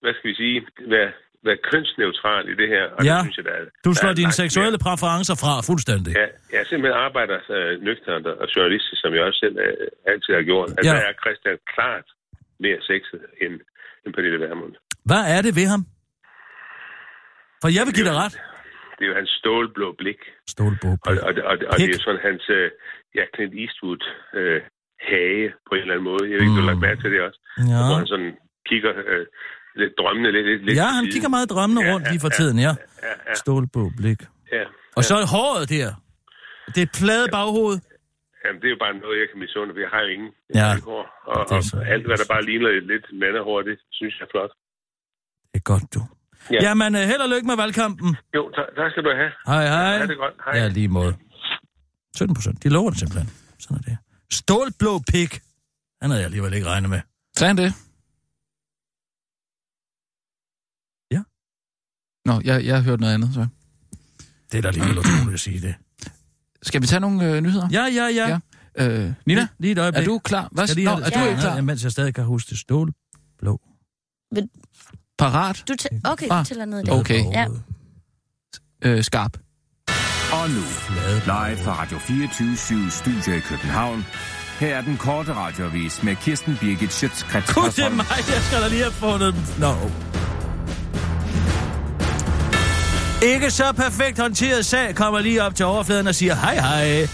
[SPEAKER 7] hvad skal vi sige, være, være kønsneutral i det her. Og
[SPEAKER 4] Ja.
[SPEAKER 7] det synes jeg, der er,
[SPEAKER 4] Du slår dine seksuelle
[SPEAKER 7] mere.
[SPEAKER 4] præferencer fra fuldstændig.
[SPEAKER 7] Ja, jeg simpelthen arbejder øh, nøgternt og journalistisk, som jeg også selv øh, altid har gjort. Altså,
[SPEAKER 4] Ja.
[SPEAKER 7] der er Christian klart mere sexet end, end Pernille Vermund.
[SPEAKER 4] Hvad er det ved ham? For jeg vil give dig ret.
[SPEAKER 7] Det er jo hans stålblå blik.
[SPEAKER 4] Stålbog.
[SPEAKER 7] Og, og, og, og det
[SPEAKER 4] Pik.
[SPEAKER 7] er sådan hans, øh, ja, Clint Eastwood øh, hage på en eller anden måde. Jeg ved ikke, mm. du har lagt mærke til det også.
[SPEAKER 4] Ja.
[SPEAKER 7] Hvor han sådan kigger øh, lidt drømmende lidt, lidt,
[SPEAKER 4] Ja, han kigger meget drømmende
[SPEAKER 7] Ja,
[SPEAKER 4] rundt lige for
[SPEAKER 7] ja,
[SPEAKER 4] tiden, ja.
[SPEAKER 7] Ja, ja,
[SPEAKER 4] Stålbog blik.
[SPEAKER 7] ja.
[SPEAKER 4] Og så håret der. Det er et plade baghoved.
[SPEAKER 7] Jamen, det er jo bare noget, jeg kan misunde, for jeg har jo ingen.
[SPEAKER 4] Ja.
[SPEAKER 7] Hår. Og,
[SPEAKER 4] Det så-
[SPEAKER 7] og alt, hvad der bare ligner lidt, lidt mandehår, det synes jeg er flot.
[SPEAKER 4] Det er godt, du.
[SPEAKER 7] Ja.
[SPEAKER 4] Jamen, øh, held og lykke med valgkampen.
[SPEAKER 7] Jo, tak, tak skal du have.
[SPEAKER 4] Hej, hej.
[SPEAKER 7] Ha' det godt. Hej.
[SPEAKER 4] Ja, lige måde. 17 procent. De lover det simpelthen. Sådan er det. Stålblå pik. Han havde jeg alligevel ikke regnet med.
[SPEAKER 5] Sagde han det?
[SPEAKER 4] Ja.
[SPEAKER 5] Nå, jeg, jeg har hørt noget andet, så.
[SPEAKER 4] Det er da lige helt utroligt at sige det.
[SPEAKER 5] Skal vi tage nogle øh, nyheder?
[SPEAKER 4] Ja, ja, ja.
[SPEAKER 5] Ja. Øh, Nina,
[SPEAKER 4] Lige et øjeblik.
[SPEAKER 5] er du klar? Hvad,
[SPEAKER 4] Skal lige
[SPEAKER 5] Nå, er du
[SPEAKER 3] Ja.
[SPEAKER 5] ikke klar?
[SPEAKER 4] Ja, mens jeg stadig kan huske det. Stålblå.
[SPEAKER 5] Parat?
[SPEAKER 3] Du tæ- okay,
[SPEAKER 5] Ah,
[SPEAKER 3] ah, tæller ned der.
[SPEAKER 5] Okay.
[SPEAKER 3] Ja.
[SPEAKER 5] Øh, skarp.
[SPEAKER 1] Og nu, live fra Radio 24 Studio i København. Her er den korte radiovis med Kirsten Birgit Schøtzgrads
[SPEAKER 4] Gud, det er mig. Jeg skal da lige have fundet den. Nå. Ikke så perfekt håndteret sag kommer lige op til overfladen og siger hej hej.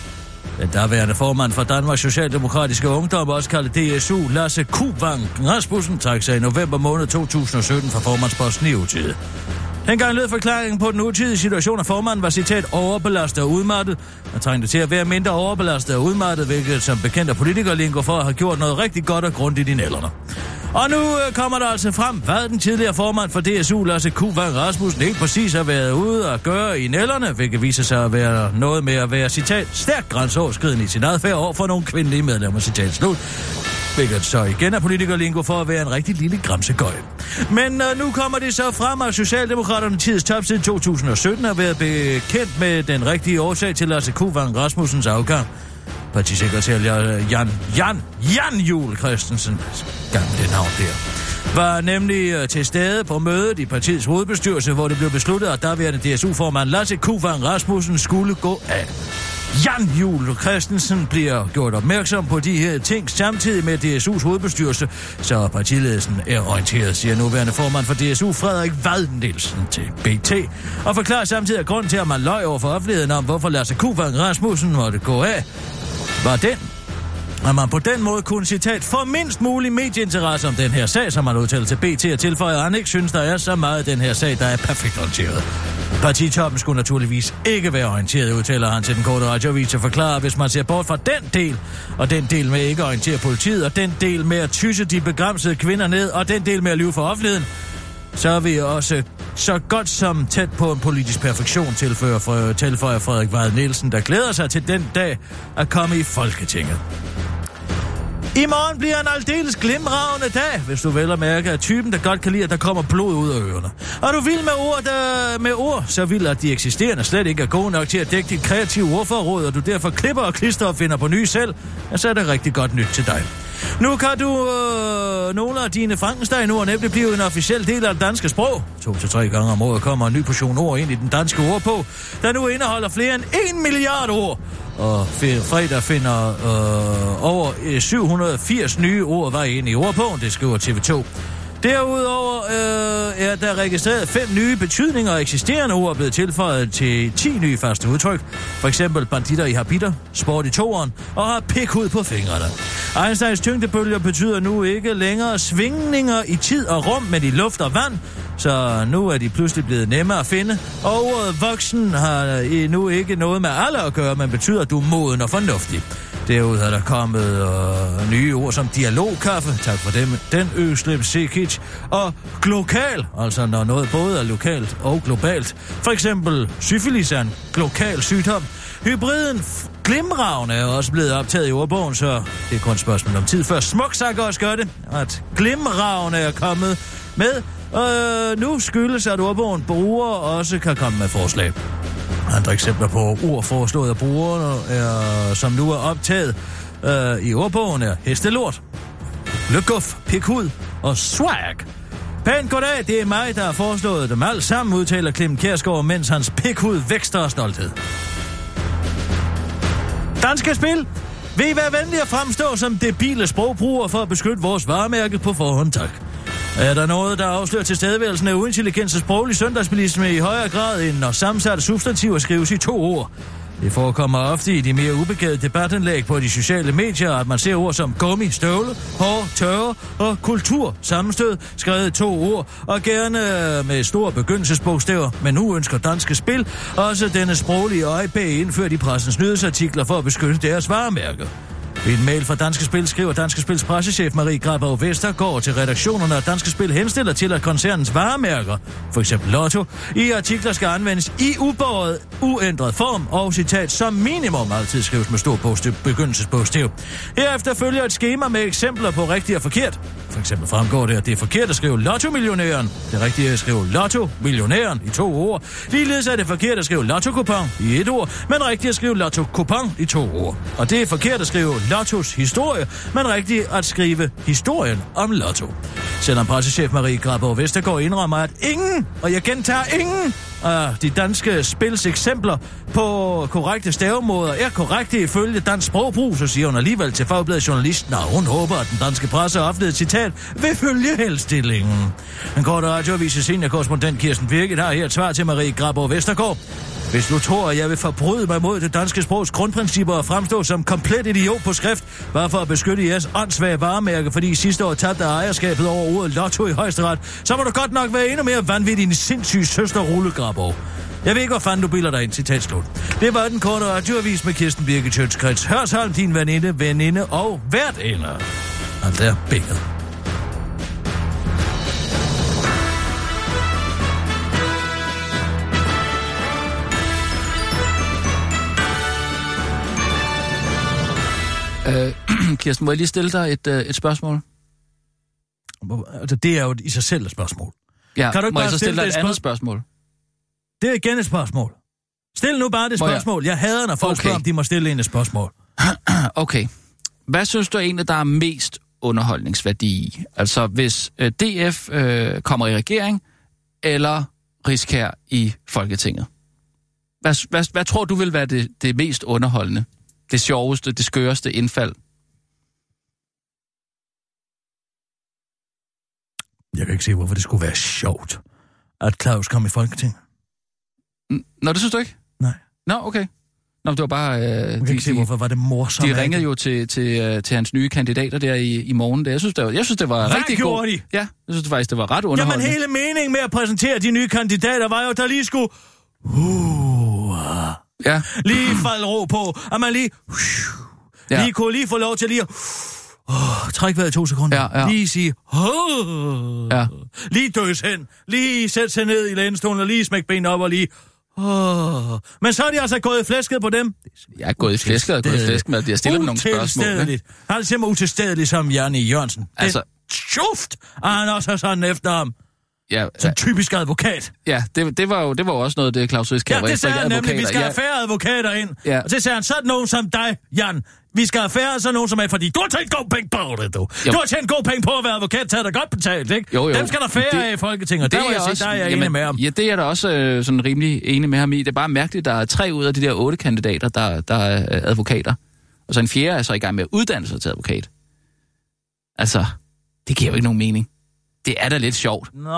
[SPEAKER 4] Den daværende formand for Danmarks Socialdemokratiske Ungdom, også kaldet DSU, Lasse Kubang Rasmussen, trak sig i november måned 2017 fra formandsposten i utid. Dengang lød forklaringen på den utidige situation, at formanden var citat overbelastet og udmattet, Han trængte til at være mindre overbelastet og udmattet, hvilket som bekendt af politikerlingo for at have gjort noget rigtig godt og grundigt i nælderne. Og nu øh, kommer der altså frem, hvad den tidligere formand for DSU, Lasse Kuvang Rasmussen, ikke præcis har været ude at gøre i nælderne, hvilket viser sig at være noget med at være, citat, stærkt grænseoverskridende i sin adfærd over for nogle kvindelige medlemmer, citat slut. Hvilket så igen er politikerlingo for at være en rigtig lille græmsegøj. Men øh, nu kommer det så frem, at Socialdemokraterne tids top siden 2017 har været bekendt med den rigtige årsag til Lasse Kuvang Rasmussens afgang. Partisekretær Jan, Jan, Jan Jul Christensen, gang med det navn der, var nemlig øh, til stede på mødet i partiets hovedbestyrelse, hvor det blev besluttet, at derværende DSU-formand Lasse Kuvang Rasmussen skulle gå af. Jan Jul Christensen bliver gjort opmærksom på de her ting samtidig med DSU's hovedbestyrelse, så partiledelsen er orienteret, siger nuværende formand for DSU Frederik Valdendelsen til BT, og forklarer samtidig, at grund til, at man løj over for offentligheden om, hvorfor Lasse Kuvang Rasmussen måtte gå af, var den, at man på den måde kunne, citat, få mindst mulig medieinteresse om den her sag, som han udtalte til BT og tilføjer, at han ikke synes, der er så meget af den her sag, der er perfekt orienteret. Partitoppen skulle naturligvis ikke være orienteret, udtaler han til den korte radioavis og forklarer, hvis man ser bort fra den del, og den del med ikke at orientere politiet, og den del med at tysse de begrænsede kvinder ned, og den del med at lyve for offentligheden, så er vi også så godt som tæt på en politisk perfektion, tilføjer, for, tilføjer Frederik Vade Nielsen, der glæder sig til den dag at komme i Folketinget. I morgen bliver en aldeles glimragende dag, hvis du vel at mærke, at typen, der godt kan lide, at der kommer blod ud af ørerne. Og du vil med ord, der, med ord, så vil at de eksisterende slet ikke er gode nok til at dække dit kreative ordforråd, og du derfor klipper og klister og finder på nye selv, ja, så er det rigtig godt nyt til dig. Nu kan du øh, nogle af dine Frankenstein ord nemlig blive en officiel del af det danske sprog. To til tre gange om året kommer en ny portion ord ind i den danske ordbog, der nu indeholder flere end 1 milliard ord. Og fredag finder øh, over øh, 780 nye ord vej ind i ordbogen, det skriver TV2. Derudover øh, er der registreret fem nye betydninger og eksisterende ord blevet tilføjet til 10 nye faste udtryk. For eksempel banditter i habiter, sport i toeren og har pikhud på fingrene. Einsteins tyngdebølger betyder nu ikke længere svingninger i tid og rum, men i luft og vand, så nu er de pludselig blevet nemmere at finde. Og ordet voksen har nu ikke noget med alle at gøre, men betyder, at du er moden og fornuftig. Derudover er der kommet øh, nye ord som dialogkaffe, tak for dem, den Øslem Sikic, og glokal, altså når noget både er lokalt og globalt. For eksempel syfilis er en glokal sygdom. Hybriden glimravne er også blevet optaget i ordbogen, så det er kun et spørgsmål om tid, før Smuksak også gør det, at glimravne er kommet med. Og øh, nu skyldes, at ordbogen bruger også kan komme med forslag. Andre eksempler på ord foreslået af brugerne, er, som nu er optaget øh, i ordbogen, er hestelort, løguf, pikhud og swag. Pænt goddag, det er mig, der har foreslået dem alle sammen, udtaler Klim Kærsgaard, mens hans pikhud vækster af stolthed. Danske Spil vil I være venlige at fremstå som debile sprogbrugere for at beskytte vores varemærke på forhånd, tak. Er der noget, der afslører tilstedeværelsen af uintelligens og sproglig søndagsbilisme i højere grad end når sammensatte substantiver skrives i to ord? Det forekommer ofte i de mere ubegavede debatindlæg på de sociale medier, at man ser ord som gummi, støvle, hår, tørre og kultur sammenstød, skrevet to ord, og gerne med store begyndelsesbogstaver. Men nu ønsker Danske Spil også denne sproglige øjebæg indført i pressens nyhedsartikler for at beskytte deres varemærker. I en mail fra Danske Spil skriver Danske Spils pressechef Marie Grabov Vestergaard til redaktionerne, at Danske Spil henstiller til, at koncernens varemærker, for eksempel Lotto, i artikler skal anvendes i ubåret, uændret form og citat som minimum altid skrives med stor bogstav, begyndelsesbogstav. Herefter følger et schema med eksempler på rigtigt og forkert. For eksempel fremgår det, at det er forkert at skrive Lotto-millionæren. Det rigtige er at skrive Lotto-millionæren i to ord. Ligeledes er det forkert at skrive Lotto-kupon i et ord, men rigtigt at skrive Lotto-kupon i to ord. Og det er forkert at skrive Lottos historie, men rigtigt at skrive historien om Lotto. Selvom pressechef Marie Grabov Vestergaard indrømmer, at ingen, og jeg gentager ingen, af de danske spils eksempler på korrekte stavemåder er korrekte ifølge dansk sprogbrug, så siger hun alligevel til Fagbladet Journalisten, at hun håber, at den danske presse har et citat vil følge helstillingen. En kort radioavis seniorkorrespondent Kirsten Birgit har her et svar til Marie Grabov Vestergaard. Hvis du tror, at jeg vil forbryde mig mod det danske sprogs grundprincipper og fremstå som komplet idiot på skrift, bare for at beskytte jeres åndssvage varemærke, fordi I sidste år tabte ejerskabet over ordet lotto i højesteret, så må du godt nok være endnu mere vanvittig end sindssyg søster Rulle Grabov. Jeg ved ikke, hvor fanden du bilder dig ind, citat slut. Det var den korte radioavis med Kirsten Birgit Sjøtskrets. Hørsholm, din veninde, veninde og hvert ender. Og der bækket.
[SPEAKER 5] Øh, Kirsten, må jeg lige stille dig et, øh, et spørgsmål?
[SPEAKER 4] Altså, det er jo i sig selv et spørgsmål.
[SPEAKER 5] Ja,
[SPEAKER 4] Kan du ikke
[SPEAKER 5] må
[SPEAKER 4] bare
[SPEAKER 5] jeg så
[SPEAKER 4] stille
[SPEAKER 5] stille dig
[SPEAKER 4] det
[SPEAKER 5] et andet
[SPEAKER 4] spørg-
[SPEAKER 5] spørgsmål?
[SPEAKER 4] Det er igen et spørgsmål. Stil nu bare det
[SPEAKER 5] Må jeg-
[SPEAKER 4] spørgsmål. Jeg hader, når folk
[SPEAKER 5] Okay.
[SPEAKER 4] spørger, om de må stille en et spørgsmål.
[SPEAKER 5] Okay. Hvad synes du egentlig, der er mest underholdningsværdi i? Altså, hvis øh, DF øh, kommer i regering, eller Riskær i Folketinget? Hvad, hvad, hvad tror du vil være det, det mest underholdende? Det sjoveste, det skøreste indfald?
[SPEAKER 4] Jeg kan ikke se, hvorfor det skulle være sjovt, at Claus kom i Folketinget.
[SPEAKER 5] Nå, det synes du ikke?
[SPEAKER 4] Nej.
[SPEAKER 5] Nå, okay. Nå, det var bare... Øh,
[SPEAKER 4] Jeg kan
[SPEAKER 5] de,
[SPEAKER 4] ikke se, hvorfor var det morsomt.
[SPEAKER 5] de ringede jo til, til, øh, til hans nye kandidater der i, i morgen. Det, jeg synes, det var, jeg synes, det var
[SPEAKER 4] Hvad
[SPEAKER 5] rigtig
[SPEAKER 4] gjorde
[SPEAKER 5] god.
[SPEAKER 4] de?
[SPEAKER 5] Ja, jeg synes det faktisk, det var ret
[SPEAKER 4] Jamen,
[SPEAKER 5] underholdende.
[SPEAKER 4] hele meningen med at præsentere de nye kandidater var jo, der lige skulle... Uh,
[SPEAKER 5] Ja,
[SPEAKER 4] lige falde ro på, at man lige...
[SPEAKER 5] Ja.
[SPEAKER 4] Lige kunne lige få lov til lige at... Oh, træk vejret to sekunder.
[SPEAKER 5] Ja, ja.
[SPEAKER 4] Lige sige... Oh,
[SPEAKER 5] Ja.
[SPEAKER 4] Lige døs hen. Lige sætte sig ned i lænestolen og lige smække benene op og lige... Oh. Men så er de altså gået i flæsket på dem.
[SPEAKER 5] jeg er gået i flæsket og gået i flæsket med, at de har stillet nogle spørgsmål. Ikke?
[SPEAKER 4] Han er simpelthen utilstedelig som Janne Jørgensen.
[SPEAKER 5] Altså-
[SPEAKER 4] Altså... Tjuft! Og han også er sådan efter ham.
[SPEAKER 5] Ja,
[SPEAKER 4] Som typisk advokat.
[SPEAKER 5] ja det, det, var jo, det var jo også noget, det Claus Risk
[SPEAKER 4] Ja, det sagde han nemlig. Vi skal
[SPEAKER 5] ja,
[SPEAKER 4] have færre advokater ind.
[SPEAKER 5] Ja.
[SPEAKER 4] Og så sagde han, sådan nogen som dig, Jan. Vi skal have færre sådan nogen som er, fordi du har tjent gode penge på det, du.
[SPEAKER 5] Jo.
[SPEAKER 4] Du har tjent gode penge på at være advokat, tager dig godt betalt, ikke?
[SPEAKER 5] Jo, jo.
[SPEAKER 4] Dem skal der færre
[SPEAKER 5] Det-
[SPEAKER 4] af i Folketinget.
[SPEAKER 5] det
[SPEAKER 4] Der må jeg sige, der er jeg enig med ham.
[SPEAKER 5] Ja, det er der også øh, sådan rimelig enig med ham i. Det er bare mærkeligt, der er tre ud af de der otte kandidater, der, der er øh, advokater. Og så en fjerde er så i gang med at uddanne sig til advokat. Altså, det giver jo ikke nogen mening. Det er da lidt sjovt.
[SPEAKER 4] Nå,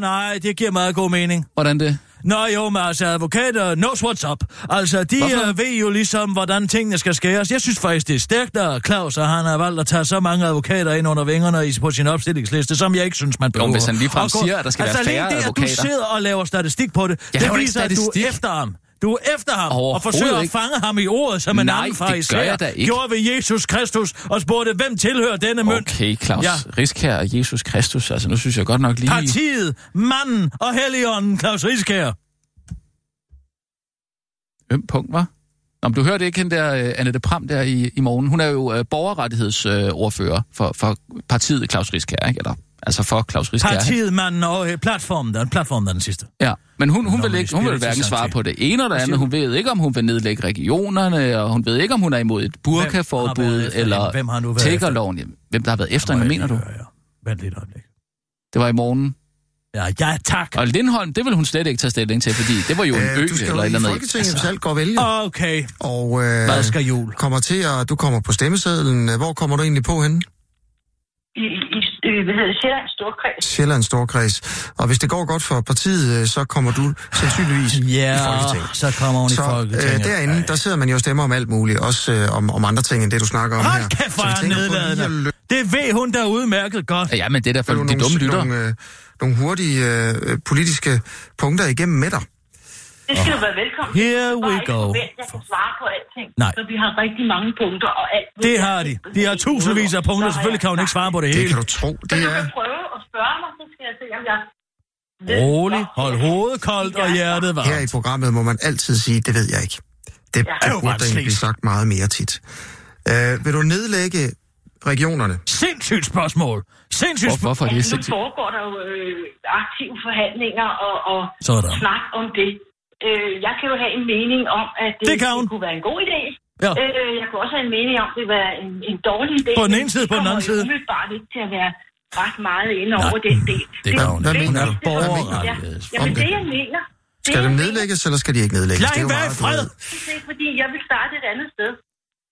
[SPEAKER 4] nej, det giver meget god mening.
[SPEAKER 5] Hvordan det?
[SPEAKER 4] Nå jo, men altså advokater knows what's up. Altså, de uh, ved jo ligesom, hvordan tingene skal skæres. Jeg synes faktisk, det er stærkt, at Claus og han har valgt at tage så mange advokater ind under vingerne på sin opstillingsliste, som jeg ikke synes, man behøver.
[SPEAKER 5] hvis han ligefrem
[SPEAKER 4] Og
[SPEAKER 5] siger, at der skal være
[SPEAKER 4] altså,
[SPEAKER 5] færre
[SPEAKER 4] alene det, at du
[SPEAKER 5] advokater.
[SPEAKER 4] sidder og laver statistik på det,
[SPEAKER 5] Jeg
[SPEAKER 4] det viser, at du er efter ham. Du er efter ham og forsøger at
[SPEAKER 5] ikke.
[SPEAKER 4] fange ham i ordet, som en
[SPEAKER 5] Nej,
[SPEAKER 4] anden
[SPEAKER 5] da ikke.
[SPEAKER 4] gjorde ved Jesus Kristus og spurgte, hvem tilhører denne mønt?
[SPEAKER 5] Okay, Claus
[SPEAKER 4] Ja.
[SPEAKER 5] Riskær og Jesus Kristus. Altså, nu synes jeg godt nok lige...
[SPEAKER 4] Partiet, manden og helligånden, Claus Rieskær.
[SPEAKER 5] Øm punkt, var. Nå, men du hørte ikke hende der, uh, Annette Pram, der i, i morgen. Hun er jo uh, borgerrettighedsordfører uh, for, for partiet Claus Riskær, ikke? Eller, altså for Claus Riskær.
[SPEAKER 4] Partiet, manden og øh, platformen, der, platformen der er den sidste.
[SPEAKER 5] Ja, men hun, hun,
[SPEAKER 4] Nå,
[SPEAKER 5] vil, ikke, hun vil hverken svare på det ene eller det andet. Hun ved ikke, om hun vil nedlægge regionerne, og hun ved ikke, om hun er imod et burkaforbud
[SPEAKER 4] efter
[SPEAKER 5] eller
[SPEAKER 4] Hvem har nu været
[SPEAKER 5] tiggerloven. Jamen, Hvem der har været efter hende, hvad mener du?
[SPEAKER 4] Ja, ja. Vent lidt et øjeblik.
[SPEAKER 5] Det var i morgen.
[SPEAKER 4] Ja, ja, tak.
[SPEAKER 5] Og Lindholm, det vil hun slet ikke tage stilling til, fordi det var jo en ø
[SPEAKER 6] Øh, du skal
[SPEAKER 5] eller
[SPEAKER 6] jo
[SPEAKER 5] et
[SPEAKER 6] i
[SPEAKER 5] eller andet.
[SPEAKER 6] Folketinget, hvis alt går vælge.
[SPEAKER 4] Okay,
[SPEAKER 6] Og øh,
[SPEAKER 4] hvad skal jul?
[SPEAKER 6] kommer til at, du kommer på stemmesedlen. Hvor kommer du egentlig på henne?
[SPEAKER 8] i, i øh, hvad hedder det, Sjællands Storkreds.
[SPEAKER 6] Sjællands Storkreds. Og hvis det går godt for partiet, øh, så kommer du sandsynligvis
[SPEAKER 4] Ja,
[SPEAKER 6] i Folketinget.
[SPEAKER 4] så kommer hun i
[SPEAKER 6] Så
[SPEAKER 4] Folketinget.
[SPEAKER 6] øh, derinde, der sidder man jo og stemmer om alt muligt, også øh, om, om andre ting, end det du snakker om her.
[SPEAKER 4] Hold kæft, hvor
[SPEAKER 6] Så vi
[SPEAKER 4] er
[SPEAKER 6] tænker på løbe
[SPEAKER 4] Det ved hun der udmærket godt.
[SPEAKER 5] Ja, men det er da for
[SPEAKER 6] nogle,
[SPEAKER 5] de dumme lytter.
[SPEAKER 6] nogle, øh, nogle hurtige øh, politiske punkter igennem med dig.
[SPEAKER 8] Det skal du være velkommen.
[SPEAKER 4] Here we go.
[SPEAKER 8] forvent, jeg kan svare på alting.
[SPEAKER 4] Nej.
[SPEAKER 8] Så vi har rigtig mange punkter og alt.
[SPEAKER 4] Det har de. De har tusindvis af punkter.
[SPEAKER 8] Så
[SPEAKER 4] Selvfølgelig kan hun ikke svare på det
[SPEAKER 6] Det
[SPEAKER 4] hele.
[SPEAKER 6] kan du tro.
[SPEAKER 8] Så
[SPEAKER 6] Det
[SPEAKER 8] du
[SPEAKER 6] er...
[SPEAKER 8] kan prøve at spørge mig, så skal jeg se, om jeg...
[SPEAKER 4] Rolig, hold hovedet koldt og hjertet
[SPEAKER 6] Her i
[SPEAKER 4] varmt.
[SPEAKER 6] programmet må man altid sige, det ved jeg ikke. Det,
[SPEAKER 8] Ja.
[SPEAKER 6] det burde egentlig blive sagt meget mere tit. Øh, vil du nedlægge regionerne?
[SPEAKER 4] Sindssygt spørgsmål. Sindssygt
[SPEAKER 5] Hvor,
[SPEAKER 4] spørgsmål.
[SPEAKER 5] hvorfor er det
[SPEAKER 8] Altså, nu
[SPEAKER 5] sindssygt?
[SPEAKER 8] foregår der jo øh, aktive forhandlinger og, og
[SPEAKER 4] Sådan.
[SPEAKER 8] snak om det. Øh, jeg kan jo have en mening om, at det,
[SPEAKER 4] Det kan hun.
[SPEAKER 8] det kunne være en god idé.
[SPEAKER 4] Ja.
[SPEAKER 8] Øh, jeg kunne også have en mening om, at det var en, en dårlig idé.
[SPEAKER 4] På den ene side, på den anden side.
[SPEAKER 8] Jeg kommer ikke til at være ret meget inde over den del.
[SPEAKER 4] det gør hun
[SPEAKER 6] Hvad
[SPEAKER 4] ikke. Hun
[SPEAKER 6] mener
[SPEAKER 4] er
[SPEAKER 6] du?
[SPEAKER 4] borgerrettighedes.
[SPEAKER 8] Ja, jamen, det jeg mener. det,
[SPEAKER 6] Skal
[SPEAKER 8] mener,
[SPEAKER 6] nedlægges, eller skal de ikke nedlægges?
[SPEAKER 4] Lad
[SPEAKER 6] Det er
[SPEAKER 4] hende være i fred.
[SPEAKER 8] Det er fordi, jeg vil starte et andet sted.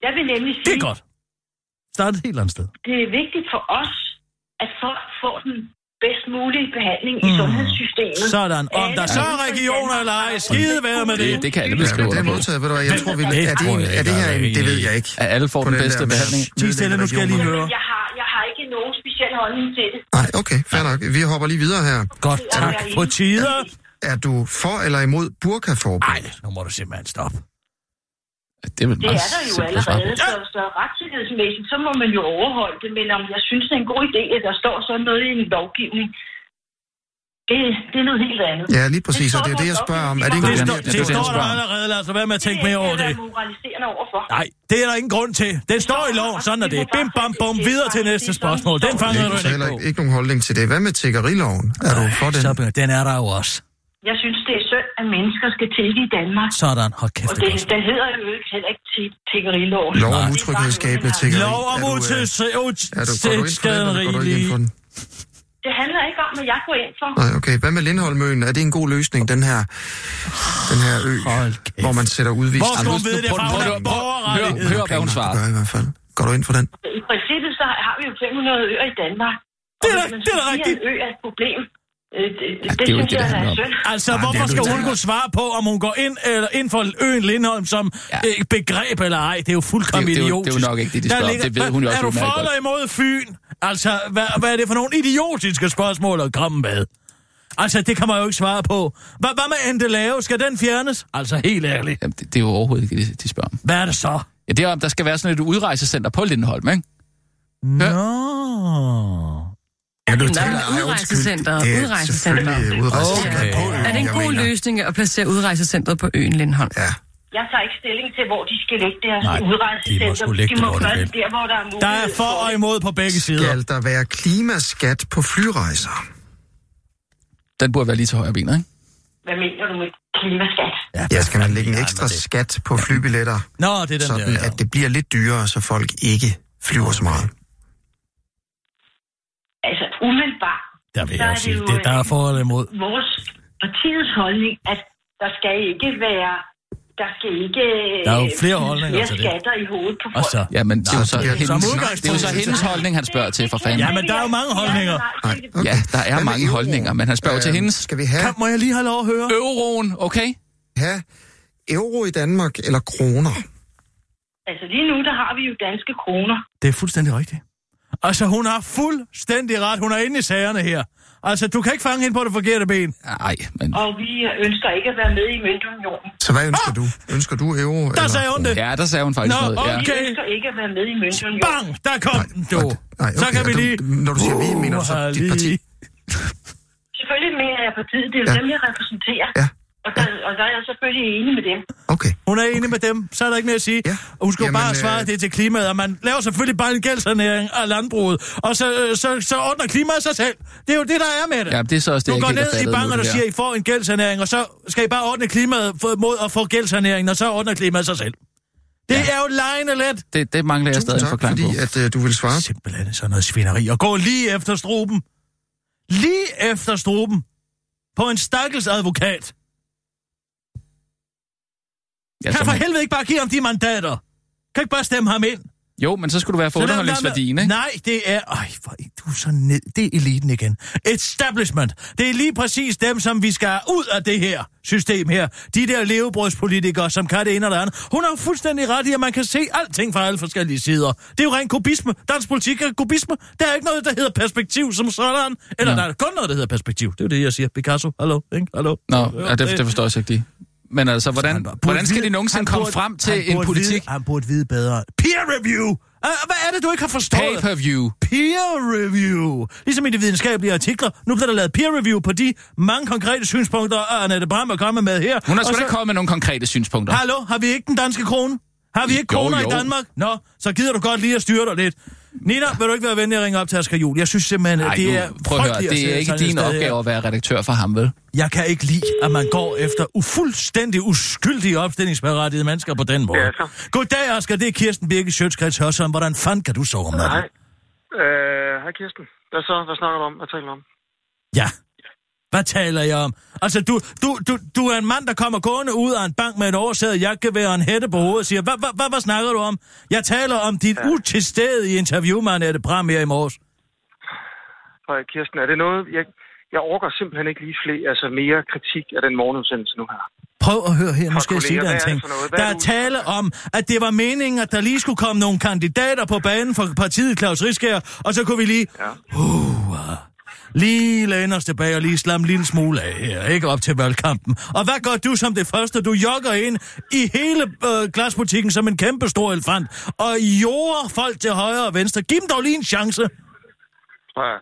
[SPEAKER 8] Jeg vil nemlig sige,
[SPEAKER 4] Det er godt. Start et helt andet sted.
[SPEAKER 8] det er vigtigt for os, at folk får den bedst mulige behandling i sundhedssystemet.
[SPEAKER 4] Sådan. Om der så er regioner eller ej, skide være med det.
[SPEAKER 5] Det, det kan alle beskrive
[SPEAKER 6] men det er modtaget, ved du jeg tror, vi, er, det, en, er det
[SPEAKER 4] ikke,
[SPEAKER 6] her,
[SPEAKER 4] er
[SPEAKER 6] en, det ved jeg ikke.
[SPEAKER 5] At alle får den
[SPEAKER 6] den
[SPEAKER 5] bedste
[SPEAKER 6] der
[SPEAKER 5] behandling.
[SPEAKER 4] Ti stille, nu skal jeg lige høre.
[SPEAKER 8] Jeg har, jeg har ikke nogen speciel holdning til det.
[SPEAKER 6] Nej, okay, fair nok. Vi hopper lige videre her.
[SPEAKER 4] Godt, tak. På tider.
[SPEAKER 6] Er du for eller imod burkaforbud?
[SPEAKER 4] Ej, nu må du simpelthen stoppe.
[SPEAKER 5] Det er, vel
[SPEAKER 8] Det er der jo allerede, så, så retssikkerhedsmæssigt, så må man jo overholde det. Men om jeg synes, det er en god idé, at der står sådan noget i en lovgivning, det, det er noget helt andet.
[SPEAKER 6] Ja, lige præcis, og det er det, jeg spørger om. Er det ikke
[SPEAKER 4] Det,
[SPEAKER 5] det
[SPEAKER 4] det
[SPEAKER 5] det,
[SPEAKER 4] står der allerede. Lad os være med at tænke
[SPEAKER 8] det
[SPEAKER 4] mere over
[SPEAKER 8] er
[SPEAKER 4] det.
[SPEAKER 8] moraliserende overfor.
[SPEAKER 4] Nej, det er der ingen grund til. Den står i loven, sådan er det. Bim, bam, bum, videre til næste spørgsmål. Den fanger du ikke på.
[SPEAKER 6] ikke, ikke nogen holdning til det. Hvad med tiggeriloven? Er du for den?
[SPEAKER 4] Så, den er der jo også.
[SPEAKER 8] Jeg synes, det er synd, at mennesker skal tilgive i Danmark.
[SPEAKER 4] Sådan, hold kæft,
[SPEAKER 8] Og
[SPEAKER 4] det er
[SPEAKER 8] den, hedder jo ikke heller ikke til tiggeriloven.
[SPEAKER 6] Lov om
[SPEAKER 8] Det
[SPEAKER 6] utryghedsskabende tiggeri.
[SPEAKER 4] Lov om
[SPEAKER 6] øh, den?
[SPEAKER 8] Det handler ikke om, hvad jeg går ind for.
[SPEAKER 6] Nej, okay. Hvad med Lindholmøen? Er det en god løsning, den her, den her ø, hvor man sætter udvist?
[SPEAKER 4] Hvor skal hun vide det fra? Er borgerrettighed.
[SPEAKER 5] Hør, hvad hun
[SPEAKER 6] Det
[SPEAKER 5] svarer.
[SPEAKER 6] gør jeg i hvert fald. Går du ind for den?
[SPEAKER 8] I princippet så har vi jo 500 øer i Danmark. Og
[SPEAKER 4] Det er
[SPEAKER 8] hvis
[SPEAKER 4] da-
[SPEAKER 8] man
[SPEAKER 4] det er rigtigt.
[SPEAKER 8] at en ø er et problem, Øh, det, det,
[SPEAKER 5] det er
[SPEAKER 8] det
[SPEAKER 5] jo
[SPEAKER 8] synes
[SPEAKER 5] ikke det,
[SPEAKER 8] jeg
[SPEAKER 5] det
[SPEAKER 8] er synd.
[SPEAKER 4] Altså,
[SPEAKER 6] Nej,
[SPEAKER 4] hvorfor
[SPEAKER 6] det
[SPEAKER 4] skal hun kunne svare på, om hun går ind, eller ind for øen Lindholm som
[SPEAKER 5] Ja.
[SPEAKER 4] ja. begreb eller ej? Det er jo fuldkommen
[SPEAKER 5] Det- det er jo-
[SPEAKER 4] idiotisk.
[SPEAKER 5] det er jo nok ikke det, de
[SPEAKER 4] Der
[SPEAKER 5] spørger om. Det ved hun jo også
[SPEAKER 4] Er du for eller imod Fyn? Altså, hvad, hvad er det for nogle idiotiske spørgsmål at komme med? Altså, det kan man jo ikke svare på. Hvad, hvad med Endelave? Skal den fjernes? Altså, helt ærligt.
[SPEAKER 5] Jamen, det, det er jo overhovedet ikke det, de spørger om.
[SPEAKER 4] Hvad er det så?
[SPEAKER 5] Ja, det er om, der skal være sådan et udrejsecenter på Lindholm, ikke?
[SPEAKER 4] Nå.
[SPEAKER 6] Ja, du taler,
[SPEAKER 9] men
[SPEAKER 6] ej, undskyld.
[SPEAKER 9] udrejsecenter,
[SPEAKER 6] Det er
[SPEAKER 4] Okay.
[SPEAKER 6] øen,
[SPEAKER 9] Er det en god
[SPEAKER 6] mener.
[SPEAKER 9] løsning at placere udrejsecentret på øen Lindholm?
[SPEAKER 6] Ja.
[SPEAKER 8] Jeg tager ikke stilling til, hvor de skal lægge deres
[SPEAKER 4] Nej,
[SPEAKER 8] udrejsecenter.
[SPEAKER 4] de må sgu lægge
[SPEAKER 8] de må gøre det der, hvor der er mulighed
[SPEAKER 4] Der er for og imod på begge sider.
[SPEAKER 6] Skal der være klimaskat på flyrejser?
[SPEAKER 5] Den burde være lige til højre benet, ikke?
[SPEAKER 8] Hvad mener du med klimaskat?
[SPEAKER 6] Ja, skal man lægge en
[SPEAKER 4] Ja,
[SPEAKER 6] ekstra skat på flybilletter,
[SPEAKER 4] Nå, det er den
[SPEAKER 6] sådan
[SPEAKER 4] der. ja.
[SPEAKER 6] at det bliver lidt dyrere, så folk ikke flyver så meget?
[SPEAKER 8] Altså, umiddelbart.
[SPEAKER 4] Der vil jeg
[SPEAKER 8] er
[SPEAKER 4] jo sige,
[SPEAKER 8] jo,
[SPEAKER 4] det, der er for eller imod.
[SPEAKER 8] Vores partiets holdning, at der skal ikke være... Der skal ikke...
[SPEAKER 4] Der er jo flere holdninger
[SPEAKER 8] flere
[SPEAKER 4] til det.
[SPEAKER 8] skatter i hovedet på
[SPEAKER 4] Og
[SPEAKER 8] folk.
[SPEAKER 4] så,
[SPEAKER 5] Ja, men det er jo så,
[SPEAKER 6] er-
[SPEAKER 5] hendes, det er jo så hendes holdning, han spørger til, for fanden.
[SPEAKER 4] Ja, men der er jo mange holdninger.
[SPEAKER 6] Nej, okay.
[SPEAKER 5] Ja, der er mange holdninger, men han spørger til
[SPEAKER 6] Øhm,
[SPEAKER 5] hendes.
[SPEAKER 6] Skal vi have,
[SPEAKER 4] Kan, må jeg lige have lov at høre?
[SPEAKER 5] Euroen, okay?
[SPEAKER 6] have euro i Danmark eller kroner?
[SPEAKER 8] Altså, lige nu, der har vi jo danske kroner.
[SPEAKER 4] Det er fuldstændig rigtigt. Altså, hun har fuldstændig ret. Hun er inde i sagerne her. Altså, du kan ikke fange hende på det forkerte ben.
[SPEAKER 5] Nej, men...
[SPEAKER 8] Og vi ønsker ikke at være med i møntunionen.
[SPEAKER 6] Så hvad ønsker du? Ønsker du euro?
[SPEAKER 4] Der
[SPEAKER 6] eller
[SPEAKER 4] sagde hun det.
[SPEAKER 5] Ja, der sagde hun faktisk
[SPEAKER 4] Nå,
[SPEAKER 5] noget. Ja.
[SPEAKER 8] Vi
[SPEAKER 4] Okay.
[SPEAKER 8] ønsker ikke at være med i møntunionen.
[SPEAKER 4] Bang! Der kom den, du.
[SPEAKER 6] Nej,
[SPEAKER 4] Så kan vi
[SPEAKER 6] og du-
[SPEAKER 4] lige...
[SPEAKER 6] Når du siger vi, mener du så dit parti?
[SPEAKER 4] lige-
[SPEAKER 8] Selvfølgelig mener jeg partiet. Det er jo
[SPEAKER 6] Ja.
[SPEAKER 8] dem, jeg repræsenterer.
[SPEAKER 6] Ja.
[SPEAKER 8] Og der, og der er jeg selvfølgelig enig med dem.
[SPEAKER 6] Okay.
[SPEAKER 4] Hun er enig med dem, så er der ikke mere at sige.
[SPEAKER 6] Ja.
[SPEAKER 4] Og Hun skal
[SPEAKER 6] Jamen,
[SPEAKER 4] bare svare
[SPEAKER 6] øh,
[SPEAKER 4] det til klimaet, og man laver selvfølgelig bare en gældssanering af landbruget, og så, øh, så, så ordner klimaet sig selv. Det er jo det, der er med det.
[SPEAKER 5] Ja, det er så også det,
[SPEAKER 4] Du går ned i banken, og siger. I får en gældssanering, og så skal I bare ordne klimaet mod at få gældssaneringen, og så ordner klimaet sig selv. Det
[SPEAKER 5] Ja.
[SPEAKER 4] er jo lejende let.
[SPEAKER 5] Det, det mangler jeg stadig en
[SPEAKER 6] tak,
[SPEAKER 5] forklaring
[SPEAKER 6] fordi
[SPEAKER 5] på.
[SPEAKER 6] at, øh, du vil svare.
[SPEAKER 4] Simpelthen sådan noget svineri. Og gå lige efter struben. Lige efter struben. På en stakkels advokat.
[SPEAKER 5] Ja,
[SPEAKER 4] Kan for
[SPEAKER 5] må-
[SPEAKER 4] helvede ikke bare give ham de mandater? Kan ikke bare stemme ham ind?
[SPEAKER 5] Jo, men så skulle du være for underholdningsværdien, ikke?
[SPEAKER 4] Nej, det er... Ej, hvor, du er så ned. Det er eliten igen. Establishment. Det er lige præcis dem, som vi skal ud af det her system her. De der levebrødspolitikere, som kan det ene og det andet. Hun har jo fuldstændig ret i, at man kan se alting fra alle forskellige sider. Det er jo ren kubisme. Dansk politik er kubisme. Der er ikke noget, der hedder perspektiv som sådan. Eller
[SPEAKER 5] Nå.
[SPEAKER 4] der er kun noget, der hedder perspektiv. Det er jo det, jeg siger. Picasso, hallo, ikke? Hallo.
[SPEAKER 5] Nå, ja, det, det forstår jeg ikke lige. Men altså, hvordan, hvordan skal
[SPEAKER 4] vide-
[SPEAKER 5] de nogensinde komme
[SPEAKER 4] burde-
[SPEAKER 5] frem til en politik?
[SPEAKER 4] Vide, han burde vide bedre. Peer review! Hvad er det, du ikke har forstået?
[SPEAKER 5] Pay-per-view.
[SPEAKER 4] Peer review. Ligesom i de videnskabelige artikler. Nu bliver der lavet peer review på de mange konkrete synspunkter, Annette Brahm er kommet med her.
[SPEAKER 5] Hun har sgu da ikke kommet med nogle konkrete synspunkter.
[SPEAKER 4] Hallo, har vi ikke den danske krone? Har vi ikke
[SPEAKER 5] Jo,
[SPEAKER 4] kroner
[SPEAKER 5] jo.
[SPEAKER 4] i Danmark? Nå, så gider du godt lige at styre dig lidt. Nina, vil du ikke være venlig at ringe op til Asger Jul? Jeg synes simpelthen,
[SPEAKER 5] Nej,
[SPEAKER 4] at det er
[SPEAKER 5] nu, prøv at høre,
[SPEAKER 4] at
[SPEAKER 5] det er ikke din
[SPEAKER 4] sted her.
[SPEAKER 5] opgave at være redaktør for ham, vel?
[SPEAKER 4] Jeg kan ikke lide, at man går efter ufuldstændig uskyldige opstillingsberettigede mennesker på den måde.
[SPEAKER 7] Ja, så.
[SPEAKER 4] Goddag, Asger. Det er Kirsten Birke Sjøtskreds Hørsson. Hvordan fanden kan du sove om natten?
[SPEAKER 10] Hej. Øh, hej Kirsten. Hvad så? Hvad snakker du om? Hvad taler du om?
[SPEAKER 4] Ja. Hvad taler jeg om? Altså, du, du, du, du er en mand, der kommer gående ud af en bank med et oversædet jagtgevær og en hætte på hovedet og siger, hvad, hvad, hvad, hvad snakker du om? Jeg taler om dit ja. utilstedige interview med Annette Bram her i morges.
[SPEAKER 10] Hej Kirsten. Er det noget... Jeg, jeg orker simpelthen ikke lige flere, altså mere kritik af den morgenudsendelse nu her.
[SPEAKER 4] Prøv at høre her, nu skal jeg sige dig en
[SPEAKER 10] er
[SPEAKER 4] ting.
[SPEAKER 10] Hvad
[SPEAKER 4] Der
[SPEAKER 10] er
[SPEAKER 4] er tale om, at det var meningen, at der lige skulle komme nogle kandidater på banen for partiet Claus Riskær, og så kunne vi lige...
[SPEAKER 10] Ja.
[SPEAKER 4] Uh, lige læne os tilbage og lige slamme en lille smule af her, ikke op til valgkampen. Og hvad gør du som det første? Du jogger ind i hele øh, glasbutikken som en kæmpe stor elefant, og jorder folk til højre og venstre. Giv dem dog lige en chance.
[SPEAKER 10] Ja.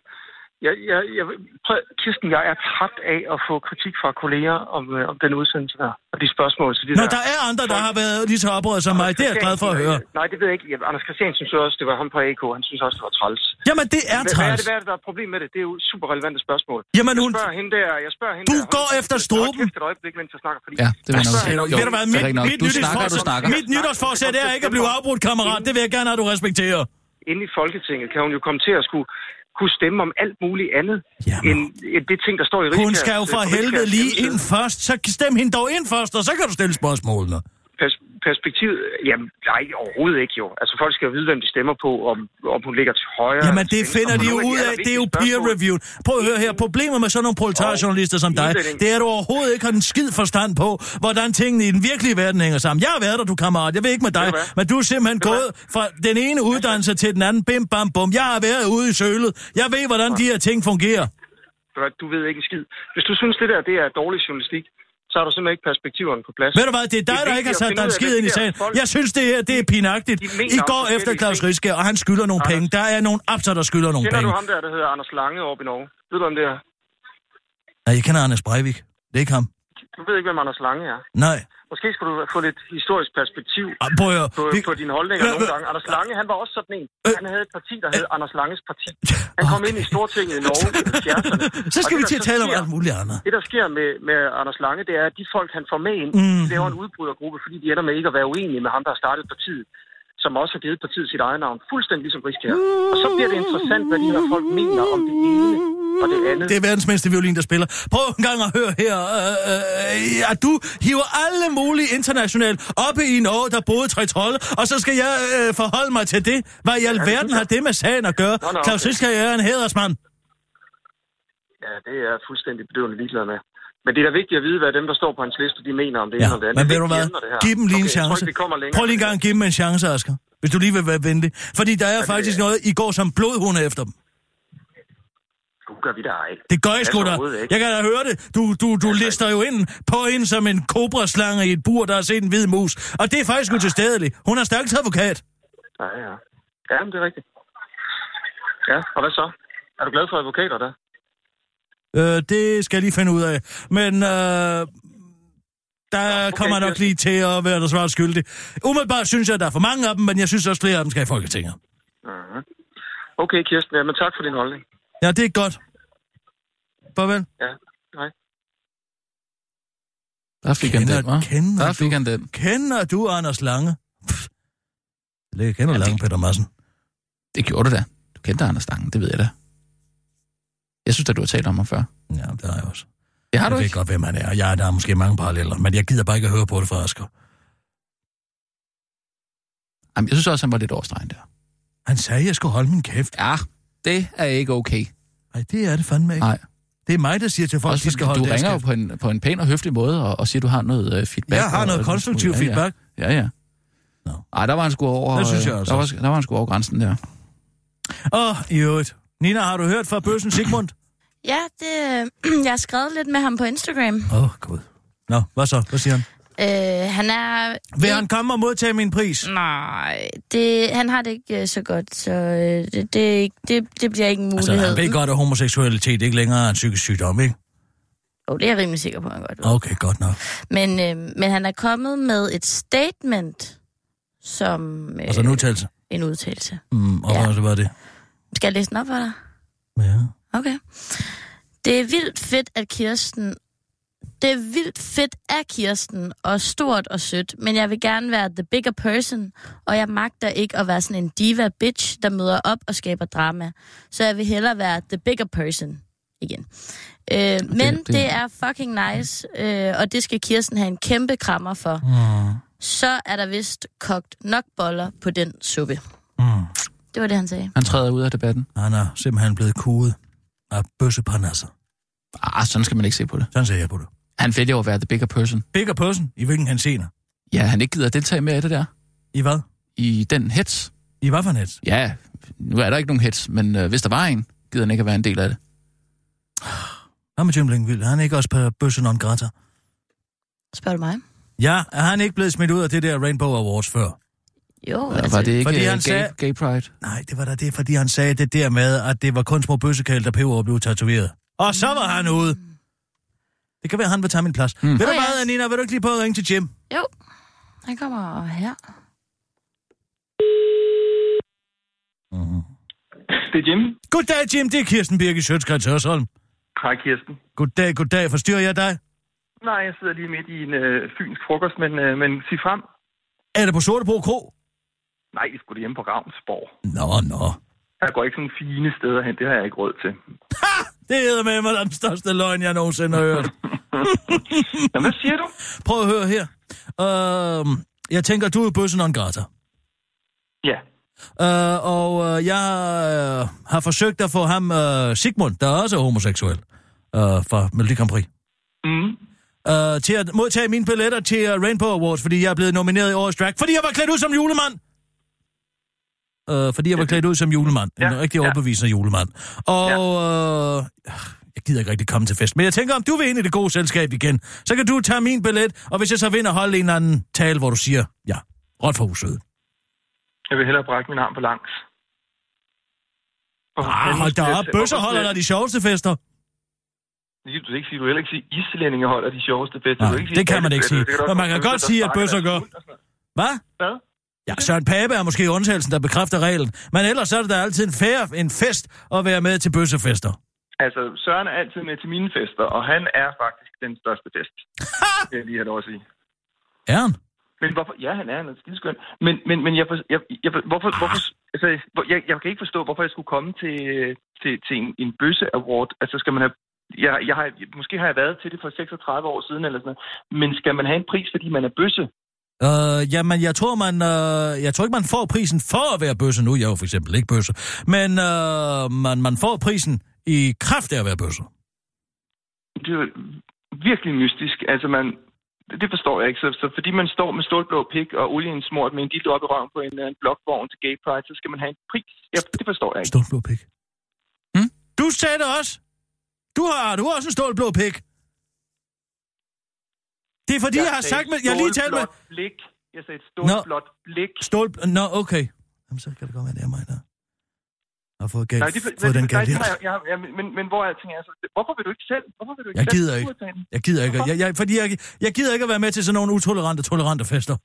[SPEAKER 10] Jeg, jeg, jeg, prøv, Kirsten, jeg er træt af at få kritik fra kolleger om, øh, om den udsendelse der, og de spørgsmål til de
[SPEAKER 4] Når
[SPEAKER 10] der...
[SPEAKER 4] der er andre, der har været lige så oprøret som mig, det er jeg glad for at høre.
[SPEAKER 10] Nej, det ved jeg ikke. Ja, Anders Christiansen synes også, det var ham på AK. Han synes også, det var træls.
[SPEAKER 4] Jamen, det er
[SPEAKER 10] Hvad, hvad, er
[SPEAKER 4] træls.
[SPEAKER 10] det, hvad er det, der er problem med det? Det er jo super relevante spørgsmål.
[SPEAKER 4] Jamen,
[SPEAKER 10] jeg
[SPEAKER 4] hun...
[SPEAKER 10] spørger hende der, jeg spørger hende
[SPEAKER 4] Du
[SPEAKER 10] der,
[SPEAKER 4] går
[SPEAKER 10] Hold-
[SPEAKER 4] efter struben.
[SPEAKER 10] kæft et øjeblik, mens jeg snakker, fordi...
[SPEAKER 5] Ja, det vil jeg nok
[SPEAKER 4] Ved du hvad,
[SPEAKER 5] det er
[SPEAKER 4] mit, mit,
[SPEAKER 5] Du snakker, du
[SPEAKER 4] nytårsforsæt-
[SPEAKER 5] snakker.
[SPEAKER 4] mit nytårsforsæt er ikke at blive afbrudt, kammerat. Det vil jeg gerne have, du respekterer.
[SPEAKER 10] inde i Folketinget kan hun jo komme til at skulle kunne stemme om alt muligt andet
[SPEAKER 4] Jamen.
[SPEAKER 10] end, end det ting, der står i
[SPEAKER 4] Hun
[SPEAKER 10] Riskærs,
[SPEAKER 4] skal jo
[SPEAKER 10] øh,
[SPEAKER 4] for
[SPEAKER 10] på
[SPEAKER 4] helvede lige ind først. Så stem hende dog ind først, og så kan du stille spørgsmålene.
[SPEAKER 10] Perspektivet... Jamen, nej, overhovedet ikke jo. Altså, folk skal jo vide, hvem de stemmer på, om, om hun ligger til højre...
[SPEAKER 4] Jamen, det finder de jo ud af. Det er jo peer review. Prøv at høre her. Problemet med sådan nogle proletarjournalister som dig, det er, at du overhovedet ikke har en skid forstand på, hvordan tingene i den virkelige verden hænger sammen. Jeg har været der, du kammerat. Jeg ved ikke med dig. Men du er simpelthen gået fra den ene uddannelse til den anden. Bim, bam, bum. Jeg har været ude i sølet. Jeg ved, hvordan de her ting fungerer.
[SPEAKER 10] Du ved ikke en skid. Hvis du synes, det der det er dårlig journalistik, så har du simpelthen ikke perspektiverne på plads.
[SPEAKER 4] Ved du hvad, det er dig,
[SPEAKER 10] Det er
[SPEAKER 4] der ikke har sat
[SPEAKER 10] at
[SPEAKER 4] dig en skid ind i sagen.
[SPEAKER 10] folk-
[SPEAKER 4] Jeg synes, det her det er pinagtigt. I går efter Claus. Riske, og han skylder nogle
[SPEAKER 10] Anders.
[SPEAKER 4] penge. Der er nogle apser, der skylder nogle
[SPEAKER 10] Kender
[SPEAKER 4] penge.
[SPEAKER 10] du ham der, der hedder Anders Lange oppe i Norge? Ved du om det er?
[SPEAKER 4] Nej, jeg kender Anders Breivik. Det er ikke ham.
[SPEAKER 10] Du ved ikke, hvem Anders Lange er.
[SPEAKER 4] Nej.
[SPEAKER 10] Måske skulle du få lidt historisk perspektiv
[SPEAKER 4] Ah, Prøv at
[SPEAKER 10] på,
[SPEAKER 4] Vi-
[SPEAKER 10] på dine holdninger nogle gange. Anders Lange, han var også sådan en.
[SPEAKER 4] Øh.
[SPEAKER 10] Han havde et parti, der hed Anders Langes Parti. Han kom ind i Stortinget i Norge i 70'erne.
[SPEAKER 4] Så skal
[SPEAKER 10] Og
[SPEAKER 4] vi
[SPEAKER 10] det,
[SPEAKER 4] til at tale om alt muligt andet.
[SPEAKER 10] Det, der sker med, med Anders Lange, det er, at de folk, han får med ind,
[SPEAKER 4] mm.
[SPEAKER 10] laver en udbrydergruppe, fordi de ender med ikke at være uenige med ham, der har startet partiet, som også har givet partiet sit eget navn, fuldstændig ligesom Riskær. Og så bliver det interessant, hvad de her folk mener om det ene og det andet.
[SPEAKER 4] Det er verdens mindste violin, der spiller. Prøv en gang at høre her. Øh, øh, at du hiver alle mulige internationalt oppe i Norge, der boede tre trolde, og så skal jeg øh, forholde mig til det. Hvad i alverden har det med sagen at gøre?
[SPEAKER 10] Nå, nå,
[SPEAKER 4] Claus. Riske er en hædersmand.
[SPEAKER 10] Ja, det er jeg fuldstændig bedøvende ligeglad med. Men det er da vigtigt at vide, hvad dem, der står på hans liste, de mener om det
[SPEAKER 4] Ja,
[SPEAKER 10] ene og det andet.
[SPEAKER 4] men
[SPEAKER 10] Det
[SPEAKER 4] ved du hvad?
[SPEAKER 10] det.
[SPEAKER 4] Giv dem lige en
[SPEAKER 10] okay, jeg tror
[SPEAKER 4] chance.
[SPEAKER 10] ikke.
[SPEAKER 4] Prøv lige en gang at give dem en chance, Asger. Hvis du lige vil være venlig. Fordi der er faktisk noget, I går som blodhunde efter dem.
[SPEAKER 10] Nu gør vi det ej.
[SPEAKER 4] Det gør
[SPEAKER 10] Altså,
[SPEAKER 4] sgu da. Jeg kan da høre det. Du, du, du lister jo ind på hende som en kobraslange i et bur, der har set en hvid mus. Og det er faktisk utilstedeligt. Hun er stærkt advokat.
[SPEAKER 10] Ja, ja. Ja, men det er rigtigt. Ja, og hvad så? Er du glad for advokater der?
[SPEAKER 4] Øh, det skal jeg lige finde ud af. Men øh, der okay, kommer nok
[SPEAKER 10] Kirsten.
[SPEAKER 4] lige til at være der svaret skyldig. Umiddelbart synes jeg, at der er for mange af dem, men jeg synes også, flere af dem skal i Folketinget.
[SPEAKER 10] Okay, Kirsten, ja, men tak for din holdning.
[SPEAKER 4] Ja, det er godt. Farvel.
[SPEAKER 10] Ja, hej.
[SPEAKER 5] Der fik han
[SPEAKER 4] Kender-
[SPEAKER 5] den, hva'?
[SPEAKER 4] kender
[SPEAKER 5] Der fik
[SPEAKER 4] du-
[SPEAKER 5] han den.
[SPEAKER 4] Kender du Anders Lange? Pff. Jeg kender Lange, Peter Madsen.
[SPEAKER 5] Det gjorde du da. Du kendte Anders Lange, det ved jeg da. Jeg synes da, du har talt om ham før.
[SPEAKER 4] Ja, det har jeg også.
[SPEAKER 5] Det har
[SPEAKER 4] jeg
[SPEAKER 5] du
[SPEAKER 4] ved
[SPEAKER 5] ikke.
[SPEAKER 4] godt, hvem han er. Ja, der er måske mange paralleller, men jeg gider bare ikke at høre på det fra Asger.
[SPEAKER 5] Jamen, jeg synes også, han var lidt overstregen der.
[SPEAKER 4] Han sagde, at jeg skulle holde min kæft.
[SPEAKER 5] Ja, det er ikke okay.
[SPEAKER 4] Nej, det er det fandme ikke.
[SPEAKER 5] Nej.
[SPEAKER 4] Det er mig, der siger til folk,
[SPEAKER 5] Også
[SPEAKER 4] de skal holde
[SPEAKER 5] du ringer jo på en, på en pæn og høflig måde og, og siger, at du har noget øh, feedback.
[SPEAKER 4] Jeg har
[SPEAKER 5] og-
[SPEAKER 4] noget
[SPEAKER 5] og-
[SPEAKER 4] konstruktiv
[SPEAKER 5] ja,
[SPEAKER 4] feedback.
[SPEAKER 5] Ja, ja.
[SPEAKER 4] Nå.
[SPEAKER 5] Ej, der var han sgu over...
[SPEAKER 4] Det synes jeg også.
[SPEAKER 5] Der var, der var han sgu over grænsen der.
[SPEAKER 4] Åh, i øvrigt. Nina, har du hørt fra bøssen Sigmund?
[SPEAKER 3] Ja, det, jeg har skrevet lidt med ham på Instagram.
[SPEAKER 4] Åh, oh, gud. Nå, hvad så? Hvad siger han?
[SPEAKER 3] Øh, han er...
[SPEAKER 4] Vil han komme og modtage min pris?
[SPEAKER 3] Nej, det, han har det ikke øh, så godt, så øh, det, det, er ikke- det, det bliver ikke en
[SPEAKER 4] Altså,
[SPEAKER 3] mulighed.
[SPEAKER 4] han ved godt, at homoseksualitet ikke længere er en psykisk sygdom, ikke?
[SPEAKER 3] Jo, det er jeg rimelig sikker på, han godt ved.
[SPEAKER 4] Okay, godt nok.
[SPEAKER 3] Men, øh, men han er kommet med et statement, som... Øh,
[SPEAKER 4] Altså en udtalelse.
[SPEAKER 3] En udtalelse.
[SPEAKER 4] Mm, og
[SPEAKER 3] Ja.
[SPEAKER 4] ja. hvad var det?
[SPEAKER 3] Skal jeg læse den op for dig?
[SPEAKER 4] Ja.
[SPEAKER 3] Okay. Det er vildt fedt, at Kirsten... Det er vildt fedt af Kirsten, og stort og sødt, men jeg vil gerne være the bigger person, og jeg magter ikke at være sådan en diva bitch, der møder op og skaber drama. Så jeg vil hellere være the bigger person igen. Øh, men det,
[SPEAKER 5] det-
[SPEAKER 3] det er fucking nice, øh, og det skal Kirsten have en kæmpe krammer for.
[SPEAKER 4] Mm.
[SPEAKER 3] Så er der vist kogt nok boller på den suppe.
[SPEAKER 4] Mm.
[SPEAKER 3] Det var det, han sagde.
[SPEAKER 5] Han træder ud af debatten.
[SPEAKER 4] Han er simpelthen blevet kuget af bøsseparnasser.
[SPEAKER 5] Ah, sådan skal man ikke se på det.
[SPEAKER 4] Sådan ser jeg på det.
[SPEAKER 5] Han vælger jo at være the bigger person.
[SPEAKER 4] Bigger person? I hvilken han senere?
[SPEAKER 5] Ja, han ikke gider at deltage mere i det der.
[SPEAKER 4] I hvad?
[SPEAKER 5] I den hets.
[SPEAKER 4] I hvad for net?
[SPEAKER 5] Ja, nu er der ikke nogen hets, men øh, hvis der var en, gider han ikke at være en del af det.
[SPEAKER 4] Hvad med Jim Lyngvild? Er han ikke også på bøsse non grata?
[SPEAKER 3] Spørger du mig?
[SPEAKER 4] Ja, er han ikke blevet smidt ud af det der Rainbow Awards før?
[SPEAKER 3] Jo,
[SPEAKER 5] Altså, var det ikke
[SPEAKER 4] fordi
[SPEAKER 5] øh,
[SPEAKER 4] han
[SPEAKER 5] gay,
[SPEAKER 4] sagde-
[SPEAKER 5] gay pride?
[SPEAKER 4] Nej, det var da det, fordi han sagde det der med, at det var kun små bøssekald, der peber og blev tatoveret. Og så var han ude. Det kan være, at han vil tage min plads. Mm. Ved du
[SPEAKER 3] ja.
[SPEAKER 4] hvad, Nina? Vil du ikke lige prøve at ringe til Jim?
[SPEAKER 3] Jo, han kommer her.
[SPEAKER 4] Mm-hmm.
[SPEAKER 10] Det er Jim.
[SPEAKER 4] Goddag, Jim. Det er Kirsten Birke Sjøtskrets Hørsholm.
[SPEAKER 10] Hej, Kirsten.
[SPEAKER 4] Goddag, goddag. Forstyrrer jeg dig?
[SPEAKER 10] Nej, jeg sidder lige midt i en øh, fynsk frokost, men, øh, men sig frem.
[SPEAKER 4] Er det på Sortebro Kro?
[SPEAKER 10] Nej, jeg skulle hjemme på Ravnsborg.
[SPEAKER 4] Nå, nå.
[SPEAKER 10] Jeg går ikke sådan fine steder hen, det har jeg ikke råd til.
[SPEAKER 4] Det er med mig den største løgn, jeg nogensinde har hørt.
[SPEAKER 10] Jamen, hvad siger du?
[SPEAKER 4] Prøv at høre her. Øhm, Jeg tænker, du er bøssen non grata.
[SPEAKER 11] Ja.
[SPEAKER 4] Uh, og uh, jeg uh, har forsøgt at få ham, uh, Sigmund, der er også homoseksuel, uh, fra Melodi Grand Prix,
[SPEAKER 11] Mm.
[SPEAKER 4] uh, til at modtage mine billetter til uh, Rainbow Awards, fordi jeg er blevet nomineret i årets drag, fordi jeg var klædt ud som julemand. Uh, fordi jeg var klædt ud som julemand. En
[SPEAKER 11] Ja,
[SPEAKER 4] rigtig
[SPEAKER 11] ja.
[SPEAKER 4] overbevisende julemand. Og uh, jeg gider ikke rigtig komme til fest, men jeg tænker, om du vil ind i det gode selskab igen, så kan du tage min billet, og hvis jeg så vinder, holde en eller anden tale, hvor du siger, ja, råt for huset.
[SPEAKER 11] Jeg vil hellere brække min arm på langs.
[SPEAKER 4] Ah,
[SPEAKER 11] fanden
[SPEAKER 4] hold da op, bøsser holder der de sjoveste fester.
[SPEAKER 11] Du kan ikke sige, du heller ikke sige, at islændinge holder de sjoveste fester.
[SPEAKER 4] Nej,
[SPEAKER 11] Du kan ikke sige,
[SPEAKER 4] det kan man ikke sige.
[SPEAKER 11] Det du
[SPEAKER 4] Men man kan godt sige, at bøsser gør.
[SPEAKER 11] og.
[SPEAKER 4] Hvad?
[SPEAKER 11] Hvad?
[SPEAKER 4] Ja, Søren Pape er måske undtagelsen, der bekræfter reglen. Men ellers er det da altid en, fair, en fest at være med til bøssefester.
[SPEAKER 11] Altså, Søren er altid med til mine fester, og han er faktisk den største fest. det vil jeg lige have lov at sige.
[SPEAKER 4] Er han?
[SPEAKER 11] Men hvorfor? Ja, han er, han er skideskøn. Men, men, men jeg, for- jeg, jeg, hvorfor, hvorfor, altså, jeg, jeg kan ikke forstå, hvorfor jeg skulle komme til, til, til en, en bøsse award. Altså, skal man have jeg, jeg har, måske har jeg været til det for 36 år siden eller sådan noget. Men skal man have en pris, fordi man er bøsse?
[SPEAKER 4] Øh, jamen, jeg tror, man, øh, jeg tror ikke, man får prisen for at være bøsse. Nu er jeg jo for eksempel ikke bøsse. Men øh, man, man får prisen i kraft af at være bøsse.
[SPEAKER 11] Det er virkelig mystisk. Altså, man, det, forstår jeg ikke. Så, så fordi man står med stålblå pik og olien smurt med en dildo op i røven på en, øh, en blokvogn til gay pride, så skal man have en pris. Ja, det forstår jeg ikke.
[SPEAKER 4] Stålblå pik. Hmm? Du sagde det også. Du har, du har også en stålblå pik. Det er fordi, jeg, jeg har sagt med... Jeg har lige talt med...
[SPEAKER 11] Blik. Jeg sagde et stålblåt blik.
[SPEAKER 4] Stål... Nå, okay. Jamen, så kan det godt være, det er mig, der har fået, galt,
[SPEAKER 11] Nej, det,
[SPEAKER 4] fået den
[SPEAKER 11] nej,
[SPEAKER 4] galt
[SPEAKER 11] har jeg, jeg, men, men, hvor er alting er så? Hvorfor vil du ikke selv? Hvorfor vil du ikke
[SPEAKER 4] Jeg
[SPEAKER 11] selv
[SPEAKER 4] gider ikke.
[SPEAKER 11] udtage den?
[SPEAKER 4] Jeg gider ikke. Jeg, jeg, fordi jeg, jeg gider ikke at være med til sådan nogle utolerante, tolerante fester.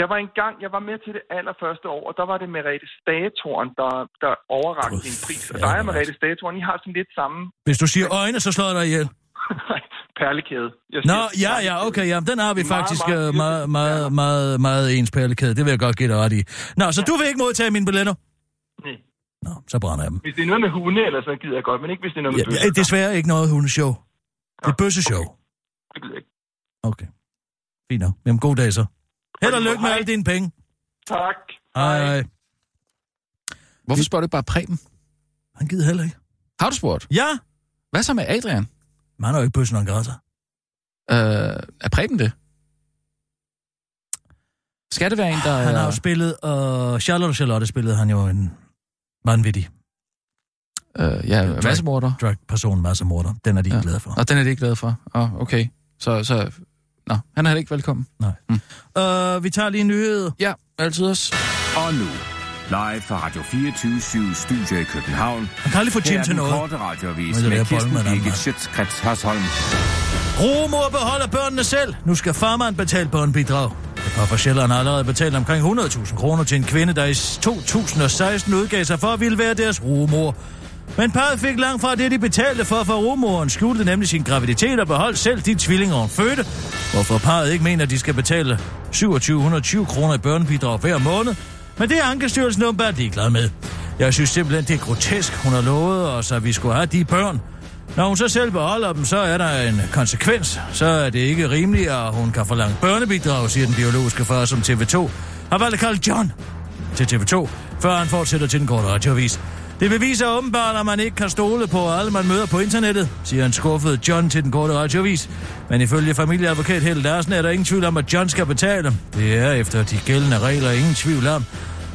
[SPEAKER 11] Jeg var engang, jeg var med til det allerførste år, og der var det Merete Stagetoren, der, der overrakte en pris. Og dig og Merete Stagetoren, I har sådan lidt samme
[SPEAKER 4] Hvis du siger øjne, så slår jeg dig ihjel.
[SPEAKER 11] perlekæde. Jeg
[SPEAKER 4] Nå,
[SPEAKER 11] siger
[SPEAKER 4] ja, ja, okay, ja, den har vi
[SPEAKER 11] Meget,
[SPEAKER 4] faktisk
[SPEAKER 11] meget
[SPEAKER 4] øh, meget, meget, meget, meget ens perlekæde. Det vil jeg godt give dig ret i. Nå, så du vil ikke modtage mine billetter?
[SPEAKER 11] Nej.
[SPEAKER 4] Nå, så brænder jeg dem.
[SPEAKER 11] Hvis det er noget med hunde, eller sådan gider jeg godt, men ikke hvis det er noget med
[SPEAKER 4] Ja,
[SPEAKER 11] bøsser.
[SPEAKER 4] ja, desværre ikke noget hundeshow. Det er bøsseshow.
[SPEAKER 11] Det gider jeg ikke.
[SPEAKER 4] Okay. Fint nok. Jamen, god dag så. Held og lykke med alle dine penge.
[SPEAKER 11] Tak.
[SPEAKER 4] Hej. Hej.
[SPEAKER 5] Hvorfor spørger du ikke bare Preben?
[SPEAKER 4] Han gider heller ikke.
[SPEAKER 5] Har du spurgt?
[SPEAKER 4] Ja.
[SPEAKER 5] Hvad så med Adrian?
[SPEAKER 4] Men han er jo ikke bøssen og græsser.
[SPEAKER 5] Øh, er Preben det? Skal det være en, der...
[SPEAKER 4] Han har jo spillet, og Charlotte og Charlotte spillede han jo en vanvittig
[SPEAKER 5] Øh, ja, massemorder.
[SPEAKER 4] drag-person, massemorder. Den er de ikke glade for.
[SPEAKER 5] Og den er de ikke glade for. Åh, oh, okay. Så, så... Nå, han er heller ikke velkommen.
[SPEAKER 4] Nej. Mm. Uh, vi tager lige en nyhed.
[SPEAKER 5] Ja, altid også.
[SPEAKER 1] Og nu, live fra Radio 24 Studio i København.
[SPEAKER 4] Man kan aldrig få Jim til noget.
[SPEAKER 1] korte
[SPEAKER 4] det
[SPEAKER 1] med
[SPEAKER 4] være
[SPEAKER 1] Kirsten Birgit. Schøtzgrads Hasholm.
[SPEAKER 4] Rumor beholder børnene selv. Nu skal farmand betale børnebidrag. Et par fra Sjælland har allerede betalt omkring 100.000 kroner til en kvinde, der i 2016 udgav sig for at ville være deres rumor. Men parret fik langt fra det, de betalte for, for rumoren skjulte nemlig sin graviditet og beholdt selv de tvillinger, hun fødte. Hvorfor parret ikke mener, at de skal betale 2720 kroner i børnebidrag hver måned. Men det er Ankestyrelsen åbenbart ligeglad med. Jeg synes simpelthen, det er grotesk. Hun har lovet os, at vi skulle have de børn. Når hun så selv beholder dem, så er der en konsekvens. Så er det ikke rimeligt, at hun kan forlange børnebidrag, siger den biologiske far, som TV2 har valgt at kalde John til TV2, før han fortsætter til den korte radioavis. Det beviser åbenbart, at man ikke kan stole på alle, man møder på internettet, siger en skuffet John til den korte radioavis. Men ifølge familieadvokat Helle Larsen er der ingen tvivl om, at John skal betale. Det er efter de gældende regler ingen tvivl om,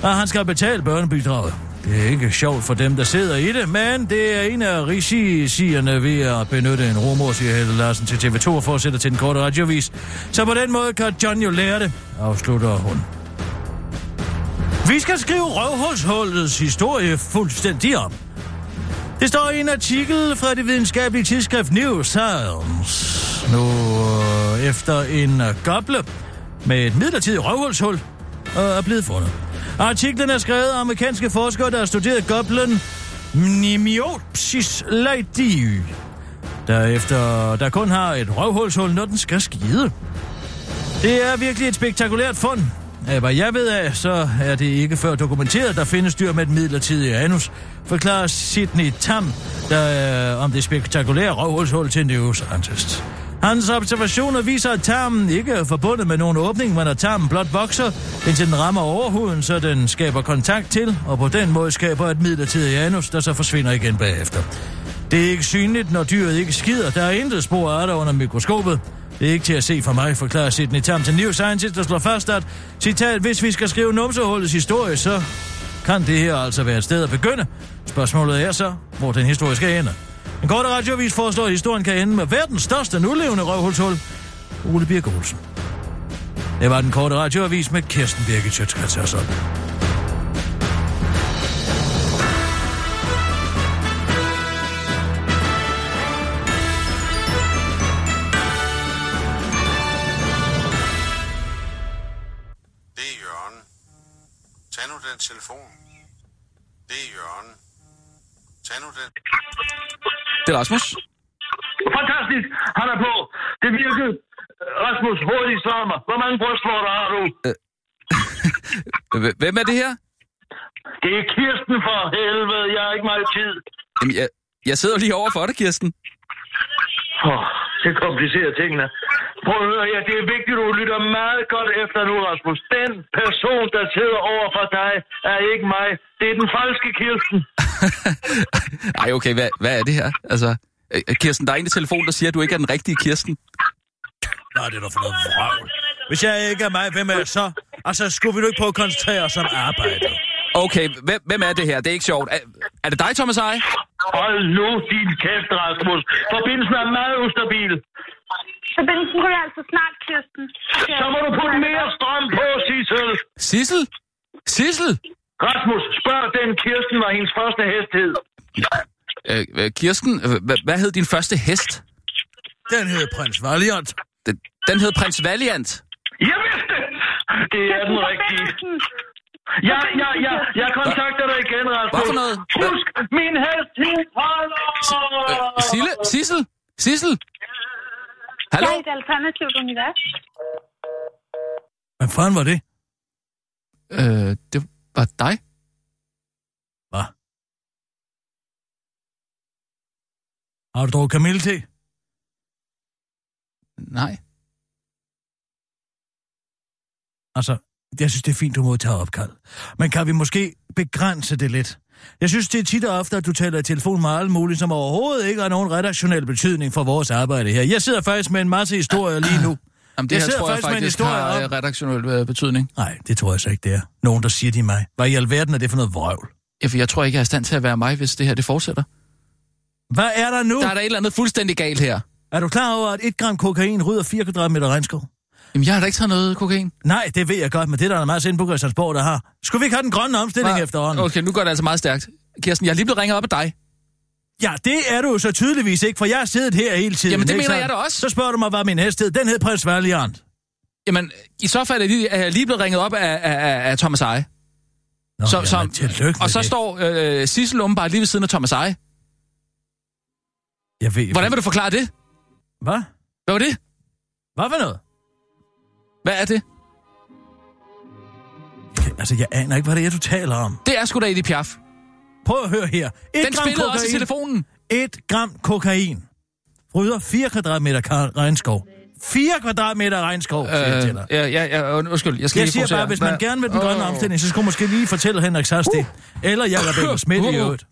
[SPEAKER 4] at han skal betale børnebidraget. Det er ikke sjovt for dem, der sidder i det, men det er en af risisigerne ved at benytte en rumor, siger Helle Larsen til TV2 og fortsætter til den korte radiovis. Så på den måde kan John jo lære det, afslutter hun. Vi skal skrive røvhulshullets historie fuldstændig om. Det står i en artikel fra det videnskabelige tidsskrift New Science. Nu øh, efter en øh, goble med et midlertidigt røvhulshul øh, er blevet fundet. Artiklen er skrevet af amerikanske forskere, der har studeret goblen Mnemiopsis leidii, der, efter, der kun har et røvhulshul, når den skal skide. Det er virkelig et spektakulært fund. Af hvad jeg ved af, så er det ikke før dokumenteret, der findes dyr med et midlertidigt anus, forklarer Sidney Tam, der er om det spektakulære røvhulshul til News Antist. Hans observationer viser, at tarmen ikke er forbundet med nogen åbning, men at tarmen blot vokser, indtil den rammer overhuden, så den skaber kontakt til, og på den måde skaber et midlertidigt anus, der så forsvinder igen bagefter. Det er ikke synligt, når dyret ikke skider. Der er intet spor af det under mikroskopet. Det er ikke til at se for mig, forklarer Sidney Tam til New Scientist, der slår fast, at, citat, hvis vi skal skrive numsehullets historie, så kan det her altså være et sted at begynde. Spørgsmålet er så, hvor den historiske ender ende. En korte radiovis foreslår, at historien kan ende med verdens største nulevende røvhulshul. Ole Birk Olsen. Det var den korte radioavis med Kirsten Birgit Sjøtskrets
[SPEAKER 12] Det er Jørgen. Tag nu den telefon. Det er Jørgen. Tag nu den.
[SPEAKER 5] Det er Rasmus.
[SPEAKER 13] Fantastisk! Han er på. Det virkede. Rasmus, hurtigt svar mig. Hvor mange brystvorter har du?
[SPEAKER 5] H- Hvem er det her?
[SPEAKER 13] Det er Kirsten for helvede. Jeg har ikke meget tid.
[SPEAKER 5] Jamen, jeg, jeg sidder lige over for dig, Kirsten.
[SPEAKER 13] Oh, det komplicerer tingene. Prøv at høre her. Det er vigtigt, at du lytter meget godt efter nu, Rasmus. Den person, der sidder over for dig, er ikke mig. Det er den falske Kirsten.
[SPEAKER 5] Ej, okay, hvad, hvad er det her? Altså, øh, Kirsten, der er en i telefonen, der siger, at du ikke er den rigtige Kirsten.
[SPEAKER 4] Er det der for noget vrøvl? Hvis jeg ikke er mig, hvem er jeg så? Altså, skulle vi nu ikke prøve at koncentrere os om arbejdet?
[SPEAKER 5] Okay, hvem, hvem er det her? Det er ikke sjovt. Er, er det dig, Thomas Eje?
[SPEAKER 13] Hold nu din kæft, Rasmus. Forbindelsen er meget ustabil.
[SPEAKER 14] Forbindelsen ryger altså snart, Kirsten.
[SPEAKER 13] Så må du putte mere strøm på, Sissel.
[SPEAKER 5] Sissel? Sissel?
[SPEAKER 13] Rasmus, spørg den Kirsten, var hendes første hest hed.
[SPEAKER 5] Øh, øh, Kirsten, øh, hvad, hvad hed din første hest?
[SPEAKER 4] Den hed Prins Valiant.
[SPEAKER 5] Den, den hed Prins Valiant.
[SPEAKER 13] Jeg vidste det! Det er den rigtige. Ja, ja, ja, jeg kontakter dig igen, Rasmus.
[SPEAKER 5] Hvad for noget?
[SPEAKER 13] Husk, min hest hed
[SPEAKER 5] Øh, Sille? Sissel? Sissel? Hallo?
[SPEAKER 14] Jeg er et alternativt univers.
[SPEAKER 4] Hvad fanden var det?
[SPEAKER 5] Øh, det var dig?
[SPEAKER 4] Hvad? Har du drukket kamillete?
[SPEAKER 5] Nej.
[SPEAKER 4] Altså, jeg synes, det er fint, du modtager opkald. Men kan vi måske begrænse det lidt? Jeg synes, det er tit og ofte, at du taler i telefon med alt muligt, som overhovedet ikke har nogen redaktionel betydning for vores arbejde her. Jeg sidder faktisk med en masse historier lige nu.
[SPEAKER 5] Jamen, det
[SPEAKER 4] jeg
[SPEAKER 5] her tror jeg
[SPEAKER 4] faktisk med en
[SPEAKER 5] faktisk
[SPEAKER 4] historie
[SPEAKER 5] har
[SPEAKER 4] om-
[SPEAKER 5] øh, redaktionel øh, betydning.
[SPEAKER 4] Nej, det tror jeg så ikke, det er. Nogen, der siger de mig. Hvad i alverden er det for noget vrøvl?
[SPEAKER 5] Ja, for jeg tror ikke, jeg er i stand til at være mig, hvis det her det fortsætter.
[SPEAKER 4] Hvad er der nu?
[SPEAKER 5] Der er der et eller andet fuldstændig galt her.
[SPEAKER 4] Er du klar over, at 1 gram kokain rydder 4 kvadratmeter regnskov?
[SPEAKER 5] Jamen, jeg har da ikke taget noget kokain.
[SPEAKER 4] Nej, det ved jeg godt, men det er der er meget sind på Christiansborg, der har. Skulle vi ikke have den grønne omstilling
[SPEAKER 5] Hva?
[SPEAKER 4] efterhånden?
[SPEAKER 5] Okay, nu går det altså meget stærkt. Kirsten, jeg er lige blevet ringet op af dig.
[SPEAKER 4] Ja, det er du så tydeligvis ikke, for jeg har siddet her hele tiden.
[SPEAKER 5] Jamen, det
[SPEAKER 4] ikke
[SPEAKER 5] mener
[SPEAKER 4] sandt?
[SPEAKER 5] jeg da også.
[SPEAKER 4] Så spørger du mig, hvad min hest hed. Den hed Prins Valiant.
[SPEAKER 5] Jamen, i så fald er jeg lige, er jeg lige blevet ringet op af, af, af, af Thomas Eje.
[SPEAKER 4] Nå,
[SPEAKER 5] Så-
[SPEAKER 4] jamen, tillykke
[SPEAKER 5] Og så
[SPEAKER 4] det.
[SPEAKER 5] står øh, Sissel åbenbart lige ved siden af Thomas Eje.
[SPEAKER 4] Jeg ved,
[SPEAKER 5] Hvordan vil du forklare det?
[SPEAKER 4] Hvad?
[SPEAKER 5] Hvad var det?
[SPEAKER 4] Hvad for noget?
[SPEAKER 5] Hvad er det?
[SPEAKER 4] Altså, jeg aner ikke, hvad det er, du taler om.
[SPEAKER 5] Det er sgu da Edith Piaf.
[SPEAKER 4] Prøv at høre her. Et
[SPEAKER 5] Den
[SPEAKER 4] gram
[SPEAKER 5] spillede også i telefonen.
[SPEAKER 4] Et gram kokain rydder 4 kvadratmeter regnskov. 4 kvadratmeter regnskov, siger jeg til dig.
[SPEAKER 5] ja, ja, ja, und- undskyld, jeg skal
[SPEAKER 4] Jeg siger bare, hvis man gerne vil den grønne
[SPEAKER 5] Åh.
[SPEAKER 4] omstilling, så skulle man måske lige fortælle Henrik Sass det. Eller Jacob Engel Schmidt i
[SPEAKER 5] Uh.
[SPEAKER 4] øvrigt.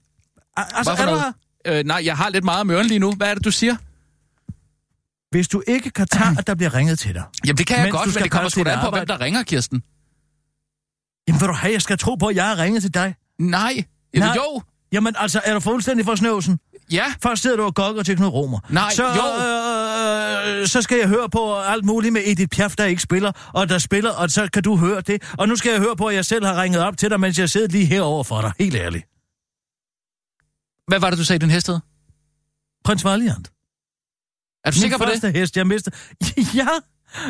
[SPEAKER 4] Al- Altså, er du her?
[SPEAKER 5] Øh, nej, jeg har lidt meget om øren lige nu. Hvad er det, du siger?
[SPEAKER 4] Hvis du ikke kan tage, at der bliver ringet til dig.
[SPEAKER 5] Jamen, det kan jeg godt, men
[SPEAKER 4] skal
[SPEAKER 5] det kommer sgu da an på, hvem der ringer, Kirsten.
[SPEAKER 4] Jamen, vil du have, jeg skal tro på, at jeg har ringet til dig?
[SPEAKER 5] Nej. Eller
[SPEAKER 4] Nej.
[SPEAKER 5] jo.
[SPEAKER 4] Jamen, altså, er du fuldstændig for snøvsen?
[SPEAKER 5] Ja.
[SPEAKER 4] Først sidder du og gokker til Knud Romer.
[SPEAKER 5] Nej,
[SPEAKER 4] så, Øh, så skal jeg høre på alt muligt med Edith Piaf, der ikke spiller, og der spiller, og så kan du høre det. Og nu skal jeg høre på, at jeg selv har ringet op til dig, mens jeg sidder lige herover for dig. Helt ærligt.
[SPEAKER 5] Hvad var det, du sagde, din hest hed?
[SPEAKER 4] Prins Valiant.
[SPEAKER 5] Er du sikker på
[SPEAKER 4] Min
[SPEAKER 5] det?
[SPEAKER 4] første hest, jeg mistede. ja,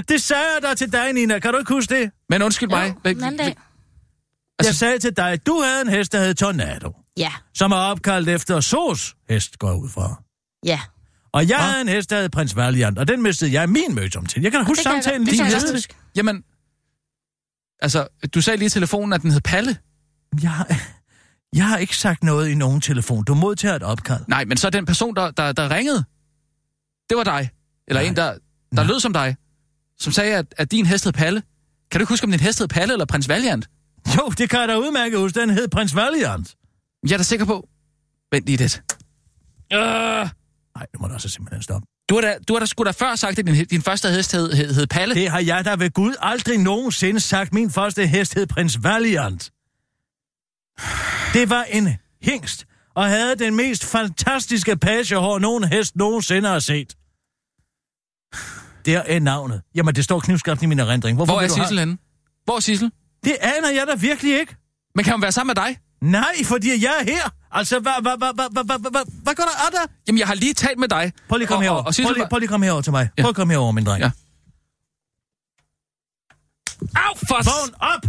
[SPEAKER 4] det sagde jeg da til dig, Nina. Kan du ikke huske det?
[SPEAKER 5] Men undskyld mig. Hvad-
[SPEAKER 3] Mandag.
[SPEAKER 4] Altså... Jeg sagde til dig, at du havde en hest, der hed Tornado,
[SPEAKER 3] Ja,
[SPEAKER 4] som er opkaldt efter Sos hest, går jeg ud fra.
[SPEAKER 3] ja.
[SPEAKER 4] Og jeg havde en hest, der hed Prins Valiant, og den mistede jeg min mødsom til. Jeg kan da huske
[SPEAKER 3] det kan jeg
[SPEAKER 4] samtalen lige
[SPEAKER 3] huske.
[SPEAKER 5] Jamen, altså, du sagde lige i telefonen, at den hed Palle.
[SPEAKER 4] Jeg, har- jeg har ikke sagt noget i nogen telefon. Du modtager et opkald.
[SPEAKER 5] Nej, men så den person, der, der, der ringede, det var dig. Eller en, der, der lød som dig, som sagde, at, at din hest hed Palle. Kan du ikke huske, om din hest hed Palle eller prins Valiant?
[SPEAKER 4] Jo, det kan jeg da udmærke huske. Den hed prins Valiant.
[SPEAKER 5] Jeg er da sikker på. Vent lige lidt. Øh,
[SPEAKER 4] Nej, det må du også simpelthen stoppe.
[SPEAKER 5] du har da, du har da sgu da før sagt, at din, din første hest hed, hed, hed Palle.
[SPEAKER 4] Det har jeg da ved Gud aldrig nogensinde sagt. Min første hest hed prins Valiant. Det var en hingst, og havde den mest fantastiske pagehår, nogen hest nogensinde har set. Der er navnet. Jamen, det står knivskarpt i min erindring. Hvorfor
[SPEAKER 5] Hvor er Sissel henne? Hvor er Sissel?
[SPEAKER 4] Det aner jeg da virkelig ikke.
[SPEAKER 5] Men kan hun være sammen med dig?
[SPEAKER 4] Nej, fordi jeg er her. Altså, hvad, hvad, hvad, hvad, hvad, hvad, hvad, hvad, gør der af dig?
[SPEAKER 5] Jamen, jeg har lige talt med dig.
[SPEAKER 4] Prøv lige at komme herover.
[SPEAKER 5] og- og Sissel
[SPEAKER 4] prøv, lige, prøv lige at komme herover til mig.
[SPEAKER 5] Ja.
[SPEAKER 4] Prøv at komme herover, min dreng.
[SPEAKER 5] Ja. Au, for...
[SPEAKER 4] Vågn op!